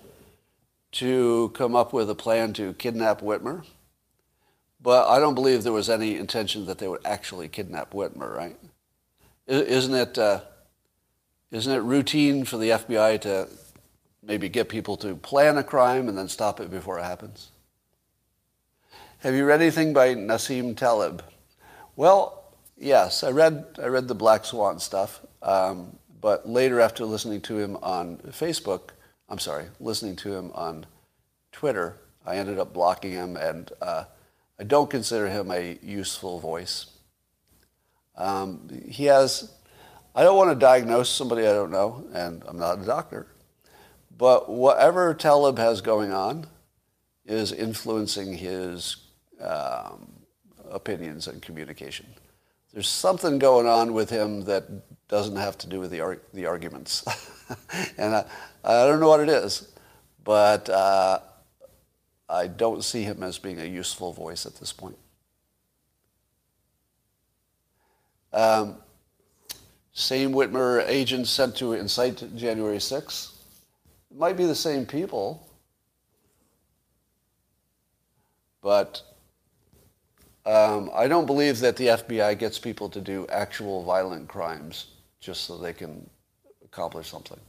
to come up with a plan to kidnap Whitmer? But I don't believe there was any intention that they would actually kidnap Whitmer, right? Isn't it, uh, isn't it routine for the FBI to maybe get people to plan a crime and then stop it before it happens? Have you read anything by Nassim Taleb? Well, yes, I read, I read the Black Swan stuff, um, but later after listening to him on Facebook, I'm sorry, listening to him on Twitter, I ended up blocking him, and uh, I don't consider him a useful voice. Um, he has, I don't want to diagnose somebody I don't know, and I'm not a doctor, but whatever Taleb has going on is influencing his um, opinions and communication. There's something going on with him that doesn't have to do with the, the arguments. and I, I don't know what it is, but uh, I don't see him as being a useful voice at this point. Um, same Whitmer agents sent to incite January 6th. It might be the same people, but um, I don't believe that the FBI gets people to do actual violent crimes just so they can accomplish something.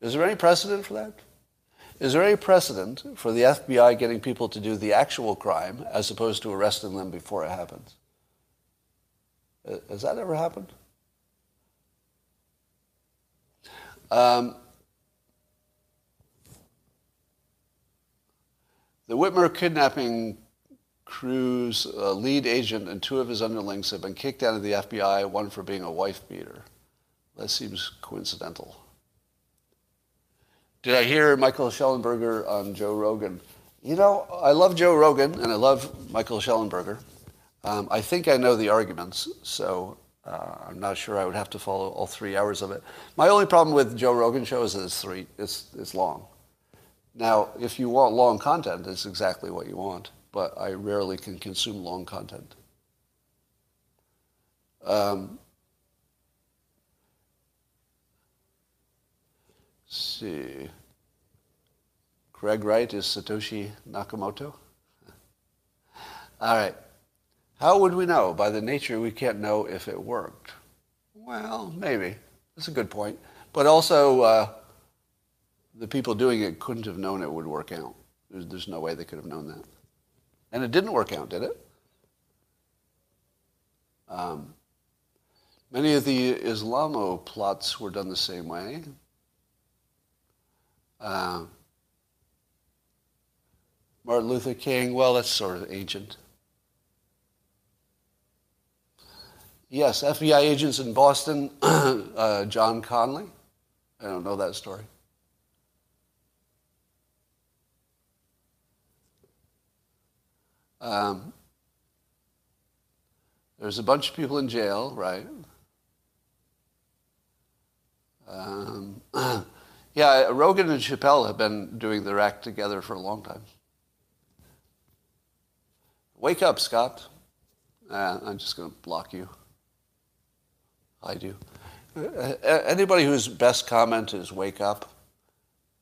Is there any precedent for that? Is there any precedent for the FBI getting people to do the actual crime as opposed to arresting them before it happens? Uh, has that ever happened? Um, the Whitmer kidnapping crew's uh, lead agent, and two of his underlings have been kicked out of the FBI, one for being a wife beater. That seems coincidental. Did I hear Michael Shellenberger on Joe Rogan? You know, I love Joe Rogan and I love Michael Shellenberger. Um, I think I know the arguments, so uh, I'm not sure I would have to follow all three hours of it. My only problem with Joe Rogan show is that it's three, it's, it's long. Now, if you want long content, it's exactly what you want but I rarely can consume long content. Um, see. Craig Wright is Satoshi Nakamoto. All right. How would we know? By the nature, we can't know if it worked. Well, maybe. That's a good point. But also, uh, the people doing it couldn't have known it would work out. There's, there's no way they could have known that. And it didn't work out, did it? Um, many of the Islamo plots were done the same way. Uh, Martin Luther King, well, that's sort of ancient. Yes, FBI agents in Boston, uh, John Connolly. I don't know that story. Um, there's a bunch of people in jail, right? Um, yeah, Rogan and Chappelle have been doing their act together for a long time. Wake up, Scott. Uh, I'm just going to block you. I do. Uh, anybody whose best comment is wake up,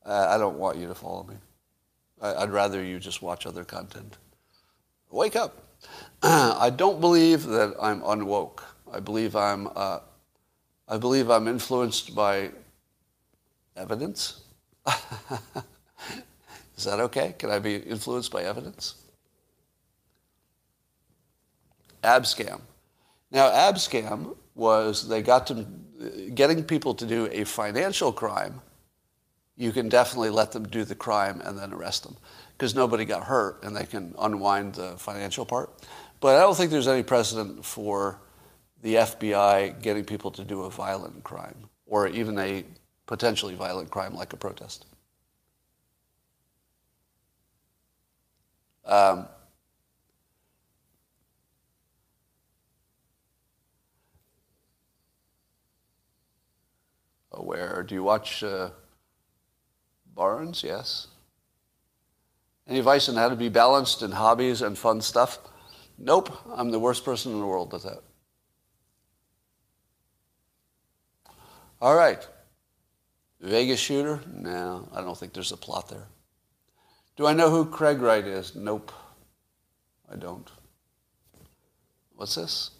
uh, I don't want you to follow me. I, would rather you just watch other content. Wake up. I don't believe that I'm unwoke. I believe I'm, uh, I believe I'm influenced by evidence. Is that okay? Can I be influenced by evidence? Abscam. Now, Abscam was they got to getting people to do a financial crime. You can definitely let them do the crime and then arrest them because nobody got hurt and they can unwind the financial part. But I don't think there's any precedent for the FBI getting people to do a violent crime or even a potentially violent crime like a protest. Um, where do you watch uh, Barnes? Yes. Any advice on how to be balanced in hobbies and fun stuff? Nope, I'm the worst person in the world at that. All right. Vegas shooter? No, I don't think there's a plot there. Do I know who Craig Wright is? Nope, I don't. What's this?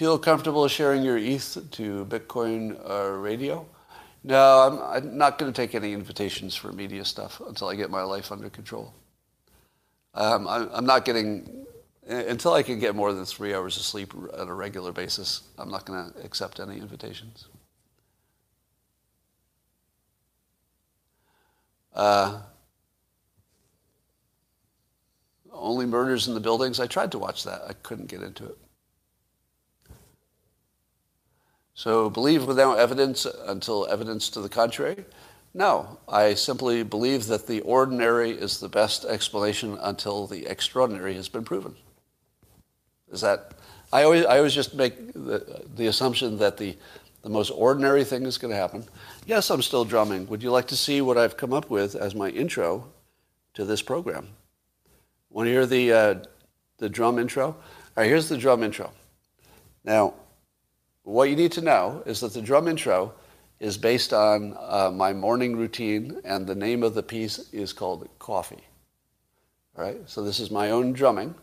Feel comfortable sharing your ETH to Bitcoin uh, Radio? No, I'm, I'm not going to take any invitations for media stuff until I get my life under control. Um, I, I'm not getting, until I can get more than three hours of sleep on a regular basis, I'm not going to accept any invitations. Uh, only murders in the buildings. I tried to watch that. I couldn't get into it. So believe without evidence until evidence to the contrary? No, I simply believe that the ordinary is the best explanation until the extraordinary has been proven. Is that, I always, I always just make the, the assumption that the, the most ordinary thing is going to happen. Yes, I'm still drumming. Would you like to see what I've come up with as my intro to this program? Want to hear the, uh, the drum intro? All right, here's the drum intro. Now, what you need to know is that the drum intro is based on uh, my morning routine, and the name of the piece is called Coffee. All right, so this is my own drumming,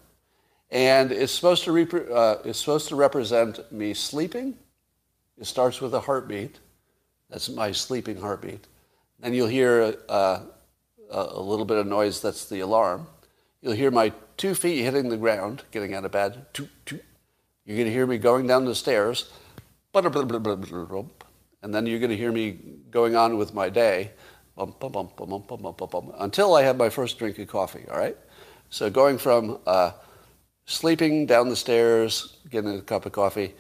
and it's supposed to rep- uh, it's supposed to represent me sleeping. It starts with a heartbeat. That's my sleeping heartbeat. Then you'll hear uh, a little bit of noise. That's the alarm. You'll hear my two feet hitting the ground, getting out of bed. Toot, toot. You're going to hear me going down the stairs and then you're going to hear me going on with my day until I have my first drink of coffee, all right? So going from uh, sleeping down the stairs, getting a cup of coffee,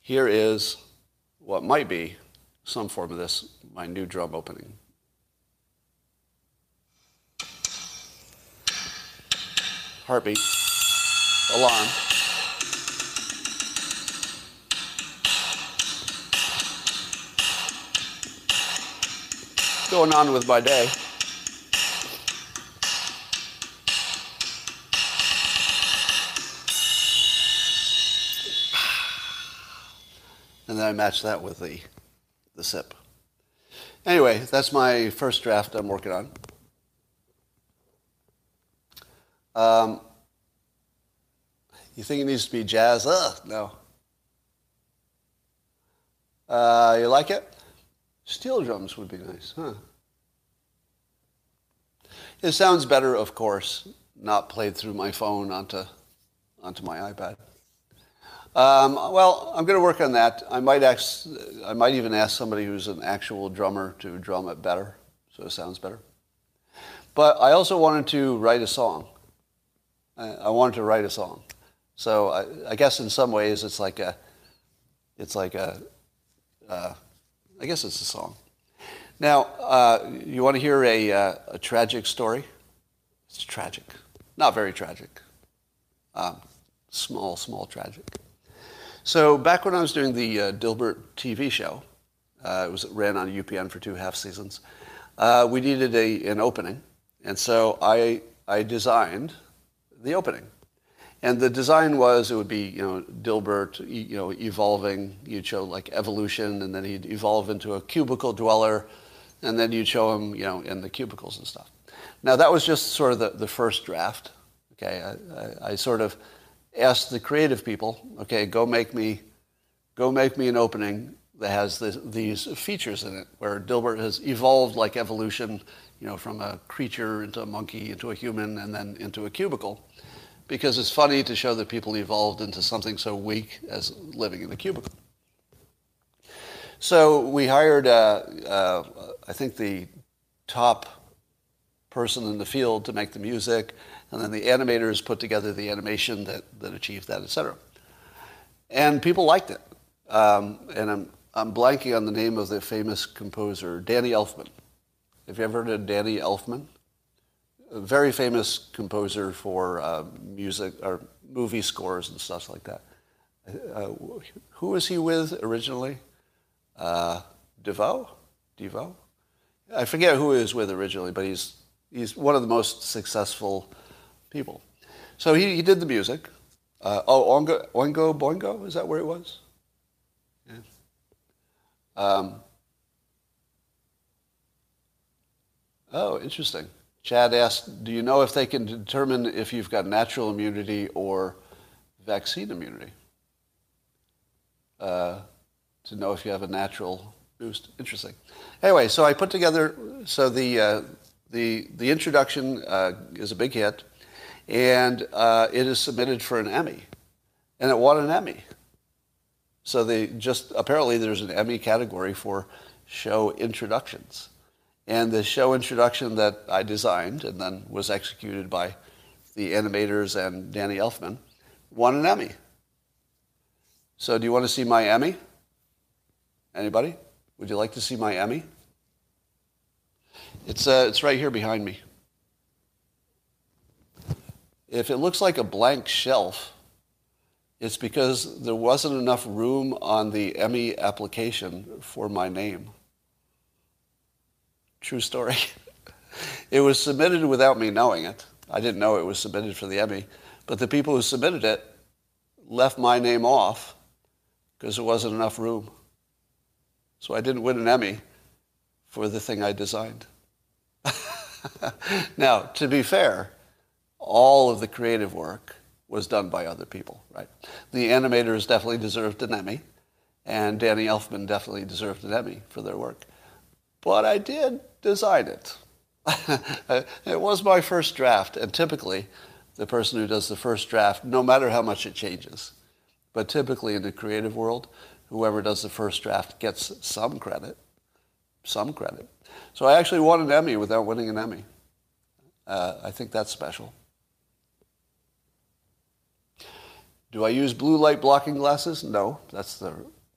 here is what might be some form of this, my new drum opening. Heartbeat, alarm. Going on with my day? And then I match that with the, the sip. Anyway, that's my first draft I'm working on. Um, You think it needs to be jazz? Ugh, no. Uh, you like it? Steel drums would be nice, huh? It sounds better, of course, not played through my phone onto, onto my iPad. Um, well, I'm going to work on that. I might, ask, I might even ask somebody who's an actual drummer to drum it better, so it sounds better. But I also wanted to write a song. I wanted to write a song. So I, I guess in some ways it's like a, it's like a, uh, I guess it's a song. Now, uh, you want to hear a, uh, a tragic story? It's tragic. Not very tragic. Um, small, small tragic. So back when I was doing the uh, Dilbert TV show, uh, it was it ran on UPN for two half seasons. Uh, we needed a, an opening, and so I I designed the opening, and the design was it would be you know Dilbert you know evolving. You'd show like evolution, and then he'd evolve into a cubicle dweller, and then you'd show him you know in the cubicles and stuff. Now that was just sort of the, the first draft. Okay, I, I, I sort of asked the creative people, okay, go make me, go make me an opening that has this, these features in it, where Dilbert has evolved like evolution, you know, from a creature into a monkey into a human and then into a cubicle, because it's funny to show that people evolved into something so weak as living in a cubicle. So we hired, uh, uh, I think, the top person in the field to make the music, and then the animators put together the animation that, that achieved that, etc. And people liked it. Um, and I'm, I'm blanking on the name of the famous composer, Danny Elfman. Have you ever heard of Danny Elfman? Very famous composer for uh, music or movie scores and stuff like that. Uh, who was he with originally? Uh, Devo? Devo? I forget who he was with originally, but he's, he's one of the most successful people. So he, he did the music. Uh, oh, Oingo, Oingo Boingo, is that where it was? Yeah. Um, oh, interesting. Chad asked, do you know if they can determine if you've got natural immunity or vaccine immunity? Uh, to know if you have a natural boost. Interesting. Anyway, so I put together, so the, uh, the, the introduction uh, is a big hit, and uh, it is submitted for an Emmy, and it won an Emmy. So they just, apparently there's an Emmy category for show introductions. And the show introduction that I designed and then was executed by the animators and Danny Elfman won an Emmy. So do you want to see my Emmy? Anybody? Would you like to see my Emmy? It's, uh, it's right here behind me. If it looks like a blank shelf, it's because there wasn't enough room on the Emmy application for my name. True story. it was submitted without me knowing it. I didn't know it was submitted for the Emmy. But the people who submitted it left my name off because there wasn't enough room. So I didn't win an Emmy for the thing I designed. now, to be fair, all of the creative work was done by other people, right? The animators definitely deserved an Emmy, and Danny Elfman definitely deserved an Emmy for their work. But I did design it. it was my first draft, and typically, the person who does the first draft, no matter how much it changes, but typically in the creative world, whoever does the first draft gets some credit, some credit. So I actually won an Emmy without winning an Emmy. Uh, I think that's special. Do I use blue light blocking glasses? No, that's the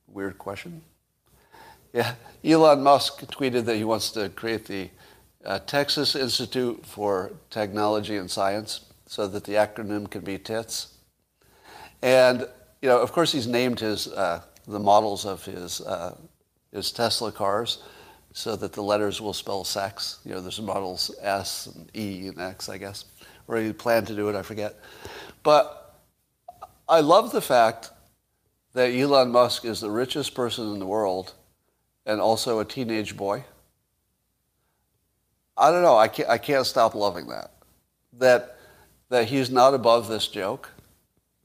weird question. Yeah, Elon Musk tweeted that he wants to create the uh, Texas Institute for Technology and Science so that the acronym can be TITS. And, you know, of course he's named his uh, the models of his, uh, his Tesla cars so that the letters will spell sex. You know, there's models S and E and X, I guess. Or he planned to do it, I forget. But I love the fact that Elon Musk is the richest person in the world and also a teenage boy. I don't know. I can't, I can't stop loving that. That, that he's not above this joke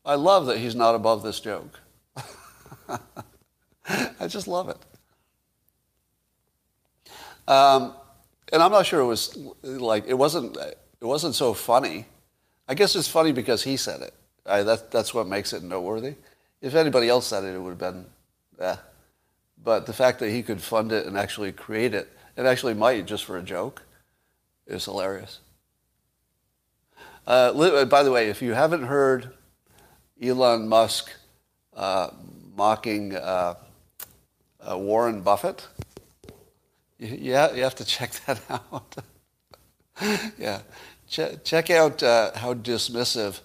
I love that he's not above this joke. I just love it. Um, and I'm not sure it was like it wasn't it wasn't so funny. I guess it's funny because he said it. I, that, that's what makes it noteworthy. If anybody else said it, it would have been, eh. But the fact that he could fund it and actually create it, and actually might just for a joke, is hilarious. Uh, by the way, if you haven't heard Elon Musk uh, mocking uh, uh Warren Buffett, you, you, have to check that out. yeah. Ch- check out uh, how dismissive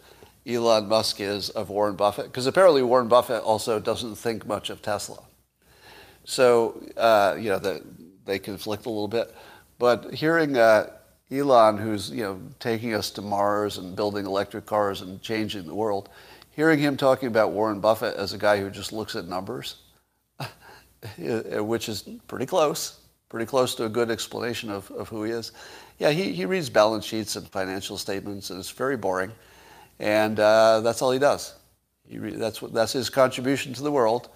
Elon Musk is of Warren Buffett, because apparently Warren Buffett also doesn't think much of Tesla. So, uh, you know, the, they conflict a little bit. But hearing uh, Elon, who's, you know, taking us to Mars and building electric cars and changing the world, hearing him talking about Warren Buffett as a guy who just looks at numbers, which is pretty close, pretty close to a good explanation of, of who he is. Yeah, he, he reads balance sheets and financial statements, and it's very boring. And uh, that's all he does. He re- that's, what, that's his contribution to the world,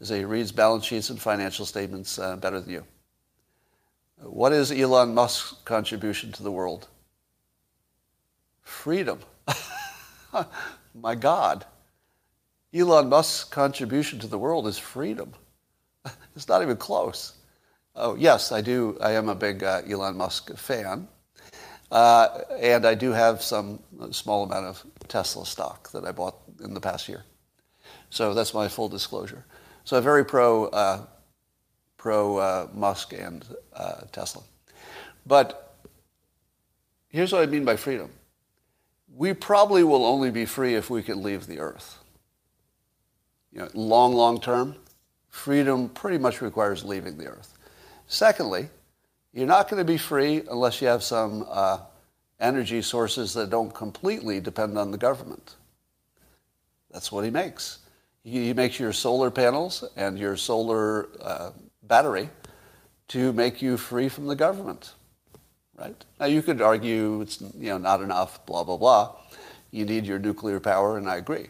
is that he reads balance sheets and financial statements uh, better than you. What is Elon Musk's contribution to the world? Freedom. My God. Elon Musk's contribution to the world is freedom. it's not even close. Oh, yes, I do. I am a big uh, Elon Musk fan. Uh, and I do have some small amount of Tesla stock that I bought in the past year. So that's my full disclosure. So very pro, uh, pro uh, Musk and uh, Tesla. But here's what I mean by freedom. We probably will only be free if we can leave the earth. You know, long, long term, freedom pretty much requires leaving the earth. Secondly, you're not going to be free unless you have some uh, energy sources that don't completely depend on the government. That's what he makes. He, makes your solar panels and your solar uh, battery to make you free from the government. Right? Now you could argue it's you know not enough, blah blah blah. You need your nuclear power, and I agree.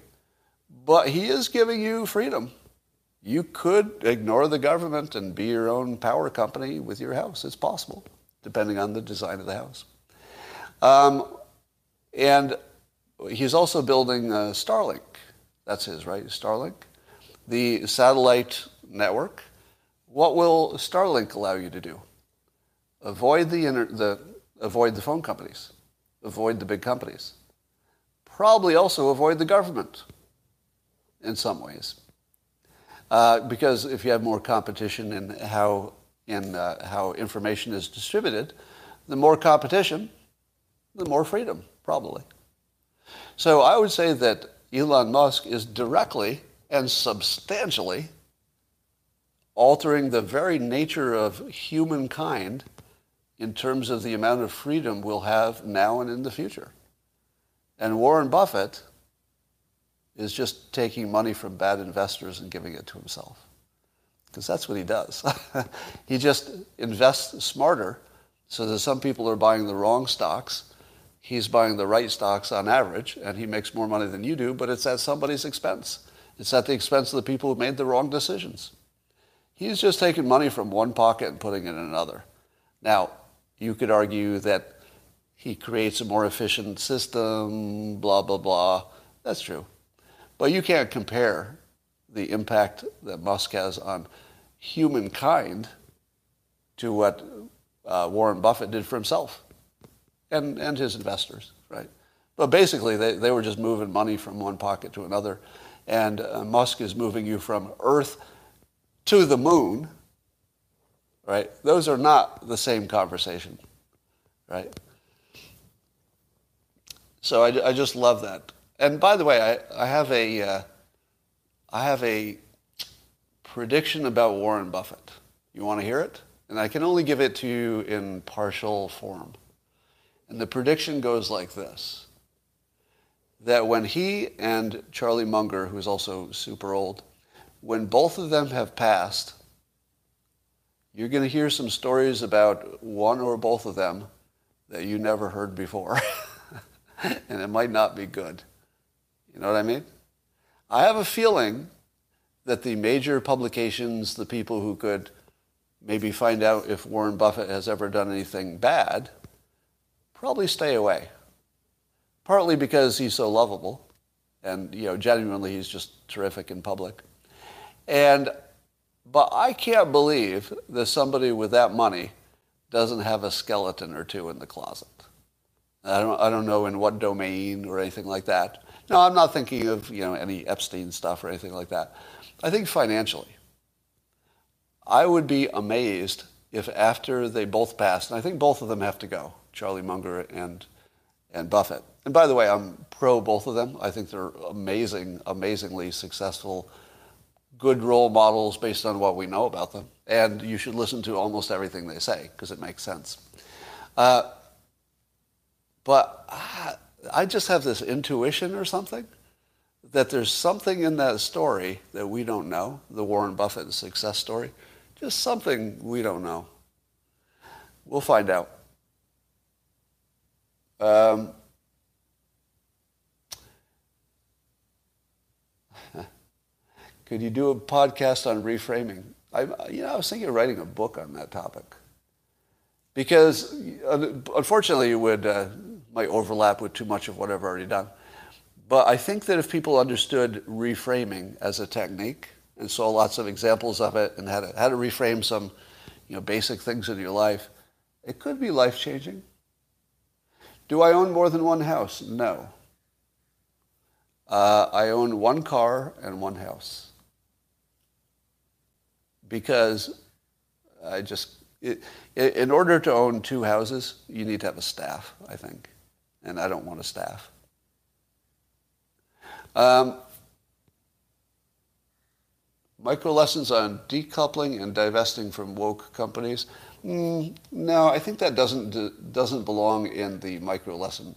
But he is giving you freedom you could ignore the government and be your own power company with your house. It's possible, depending on the design of the house. Um, and he's also building uh, Starlink. That's his, right? Starlink. The satellite network. What will Starlink allow you to do? Avoid the, inter- the, avoid the phone companies. Avoid the big companies. Probably also avoid the government in some ways. Uh, because if you have more competition in how, in, uh, how information is distributed, the more competition, the more freedom, probably. So I would say that Elon Musk is directly and substantially altering the very nature of humankind in terms of the amount of freedom we'll have now and in the future. And Warren Buffett is just taking money from bad investors and giving it to himself. Because that's what he does. he just invests smarter so that some people are buying the wrong stocks. He's buying the right stocks on average, and he makes more money than you do, but it's at somebody's expense. It's at the expense of the people who made the wrong decisions. He's just taking money from one pocket and putting it in another. Now, you could argue that he creates a more efficient system, blah, blah, blah. That's true. But you can't compare the impact that Musk has on humankind to what uh, Warren Buffett did for himself and, and his investors, right? But basically, they, they were just moving money from one pocket to another. And uh, Musk is moving you from Earth to the moon, right? Those are not the same conversation, right? So I, I just love that. And by the way, I, I have a uh, I have a prediction about Warren Buffett. You want to hear it? And I can only give it to you in partial form. And the prediction goes like this. That when he and Charlie Munger, who's also super old, when both of them have passed, you're going to hear some stories about one or both of them that you never heard before. and it might not be good. You know what I mean? I have a feeling that the major publications, the people who could maybe find out if Warren Buffett has ever done anything bad, probably stay away. Partly because he's so lovable, and you know, genuinely he's just terrific in public. And but I can't believe that somebody with that money doesn't have a skeleton or two in the closet. I don't, I don't know in what domain or anything like that. No, I'm not thinking of you know any Epstein stuff or anything like that. I think financially. I would be amazed if after they both passed, and I think both of them have to go, Charlie Munger and and Buffett. And by the way, I'm pro both of them. I think they're amazing, amazingly successful, good role models based on what we know about them. And you should listen to almost everything they say because it makes sense. Uh, but I, I just have this intuition or something that there's something in that story that we don't know, the Warren Buffett success story, just something we don't know. We'll find out. Um, could you do a podcast on reframing? I, you know, I was thinking of writing a book on that topic because, unfortunately, it would uh, might overlap with too much of what I've already done. But I think that if people understood reframing as a technique and saw lots of examples of it and how to, how to reframe some you know, basic things in your life, it could be life changing. Do I own more than one house? No. Uh, I own one car and one house. Because I just, it, in order to own two houses, you need to have a staff, I think. And I don't want a staff. Um, micro lessons on decoupling and divesting from woke companies. Mm, no, I think that doesn't doesn't belong in the micro lesson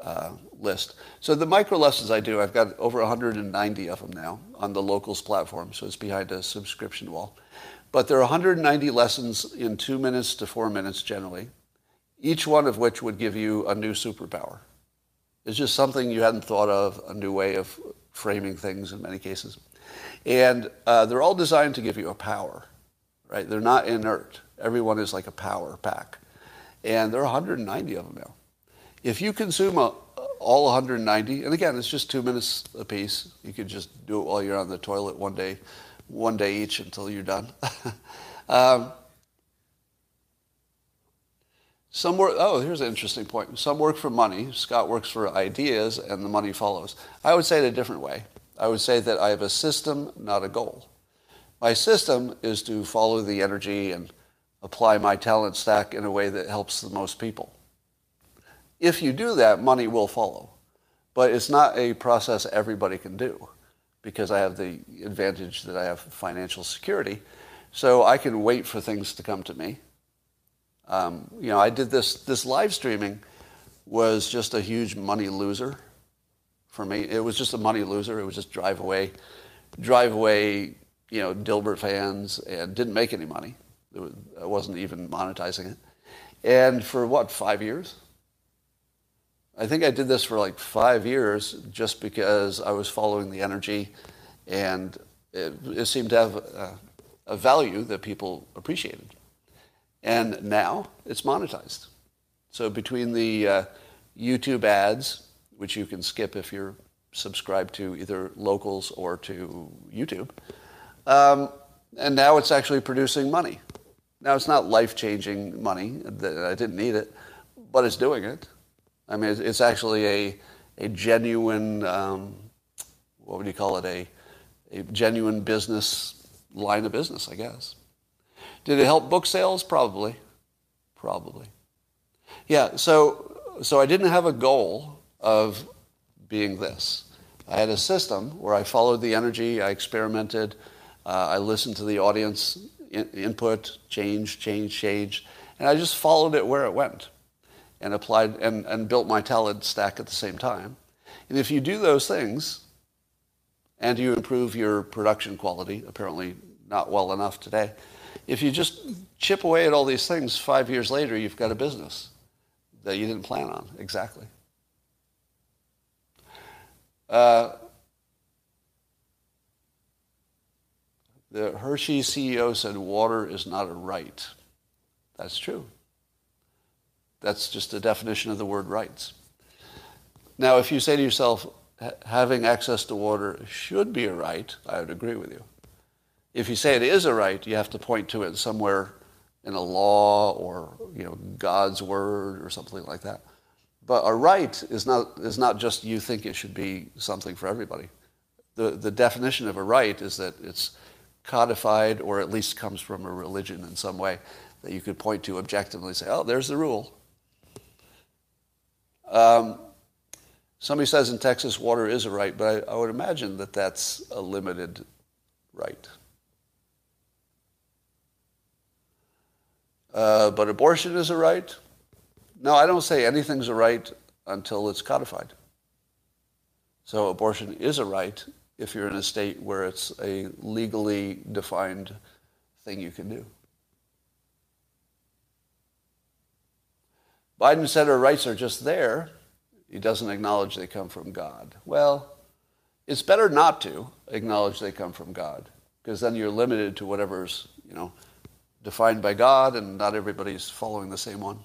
uh, list. So the micro lessons I do, I've got over 190 of them now on the locals platform. So it's behind a subscription wall. But there are 190 lessons in two minutes to four minutes generally, each one of which would give you a new superpower. It's just something you hadn't thought of, a new way of framing things in many cases. And uh, they're all designed to give you a power, right? They're not inert. Everyone is like a power pack. And there are 190 of them now. If you consume a, all 190, and again, it's just two minutes a piece. You could just do it while you're on the toilet one day, one day each until you're done. um, some work, oh, here's an interesting point. Some work for money. Scott works for ideas, and the money follows. I would say it a different way. I would say that I have a system, not a goal. My system is to follow the energy and apply my talent stack in a way that helps the most people. If you do that, money will follow. But it's not a process everybody can do because I have the advantage that I have financial security. So I can wait for things to come to me um, you know, I did this, this live streaming was just a huge money loser for me. It was just a money loser. It was just drive away, drive away, you know, Dilbert fans and didn't make any money. I wasn't even monetizing it. And for what, five years? I think I did this for like five years just because I was following the energy and it, it seemed to have a, a value that people appreciated. And now it's monetized. So between the uh, YouTube ads, which you can skip if you're subscribed to either locals or to YouTube, um, and now it's actually producing money. Now it's not life-changing money. I didn't need it, but it's doing it. I mean, it's actually a a genuine um, what would you call it a a genuine business line of business, I guess. Did it help book sales? Probably. Probably. Yeah, so, so I didn't have a goal of being this. I had a system where I followed the energy, I experimented, uh, I listened to the audience in, input, change, change, change, and I just followed it where it went and applied and, and built my talent stack at the same time. And if you do those things and you improve your production quality, apparently not well enough today, if you just chip away at all these things, five years later, you've got a business that you didn't plan on. Exactly. Uh, The Hershey CEO said water is not a right. That's true. That's just the definition of the word rights. Now, if you say to yourself, having access to water should be a right, I would agree with you. If you say it is a right, you have to point to it somewhere in a law or you know God's word or something like that. But a right is not is not just you think it should be something for everybody. The the definition of a right is that it's codified or at least comes from a religion in some way that you could point to objectively say, oh, there's the rule. Um, somebody says in Texas water is a right, but I, I would imagine that that's a limited right. Uh, but abortion is a right. No, I don't say anything's a right until it's codified. So abortion is a right if you're in a state where it's a legally defined thing you can do. Biden said our rights are just there. He doesn't acknowledge they come from God. Well, it's better not to acknowledge they come from God because then you're limited to whatever's, you know, defined by God and not everybody's following the same one.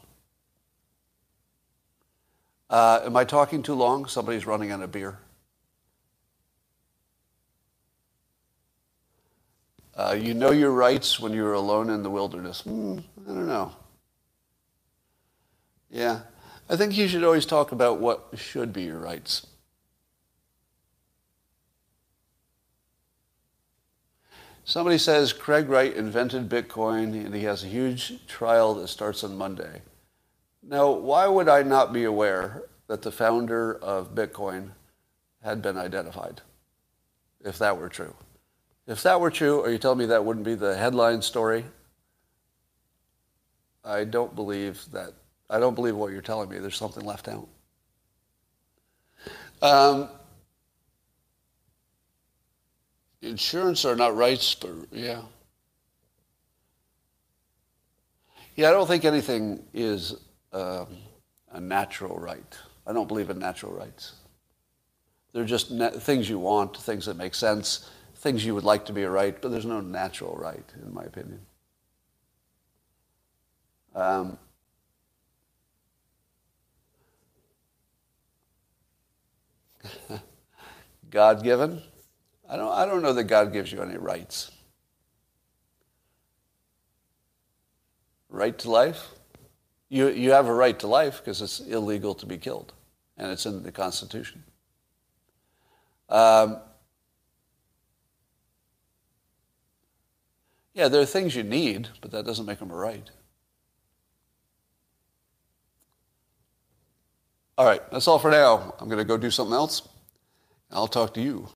Uh, am I talking too long? Somebody's running out of beer. Uh, you know your rights when you're alone in the wilderness. Hmm, I don't know. Yeah. I think you should always talk about what should be your rights. Somebody says Craig Wright invented Bitcoin and he has a huge trial that starts on Monday. Now, why would I not be aware that the founder of Bitcoin had been identified, if that were true? If that were true, are you telling me that wouldn't be the headline story? I don't believe that I don't believe what you're telling me. There's something left out. Um, insurance are not rights, but yeah. Yeah, I don't think anything is um, a natural right. I don't believe in natural rights. They're just things you want, things that make sense, things you would like to be a right, but there's no natural right, in my opinion. Um, God given? I don't, I don't know that God gives you any rights. Right to life? You, you have a right to life because it's illegal to be killed, and it's in the Constitution. Um, yeah, there are things you need, but that doesn't make them right. All right, that's all for now. I'm going to go do something else. I'll talk to you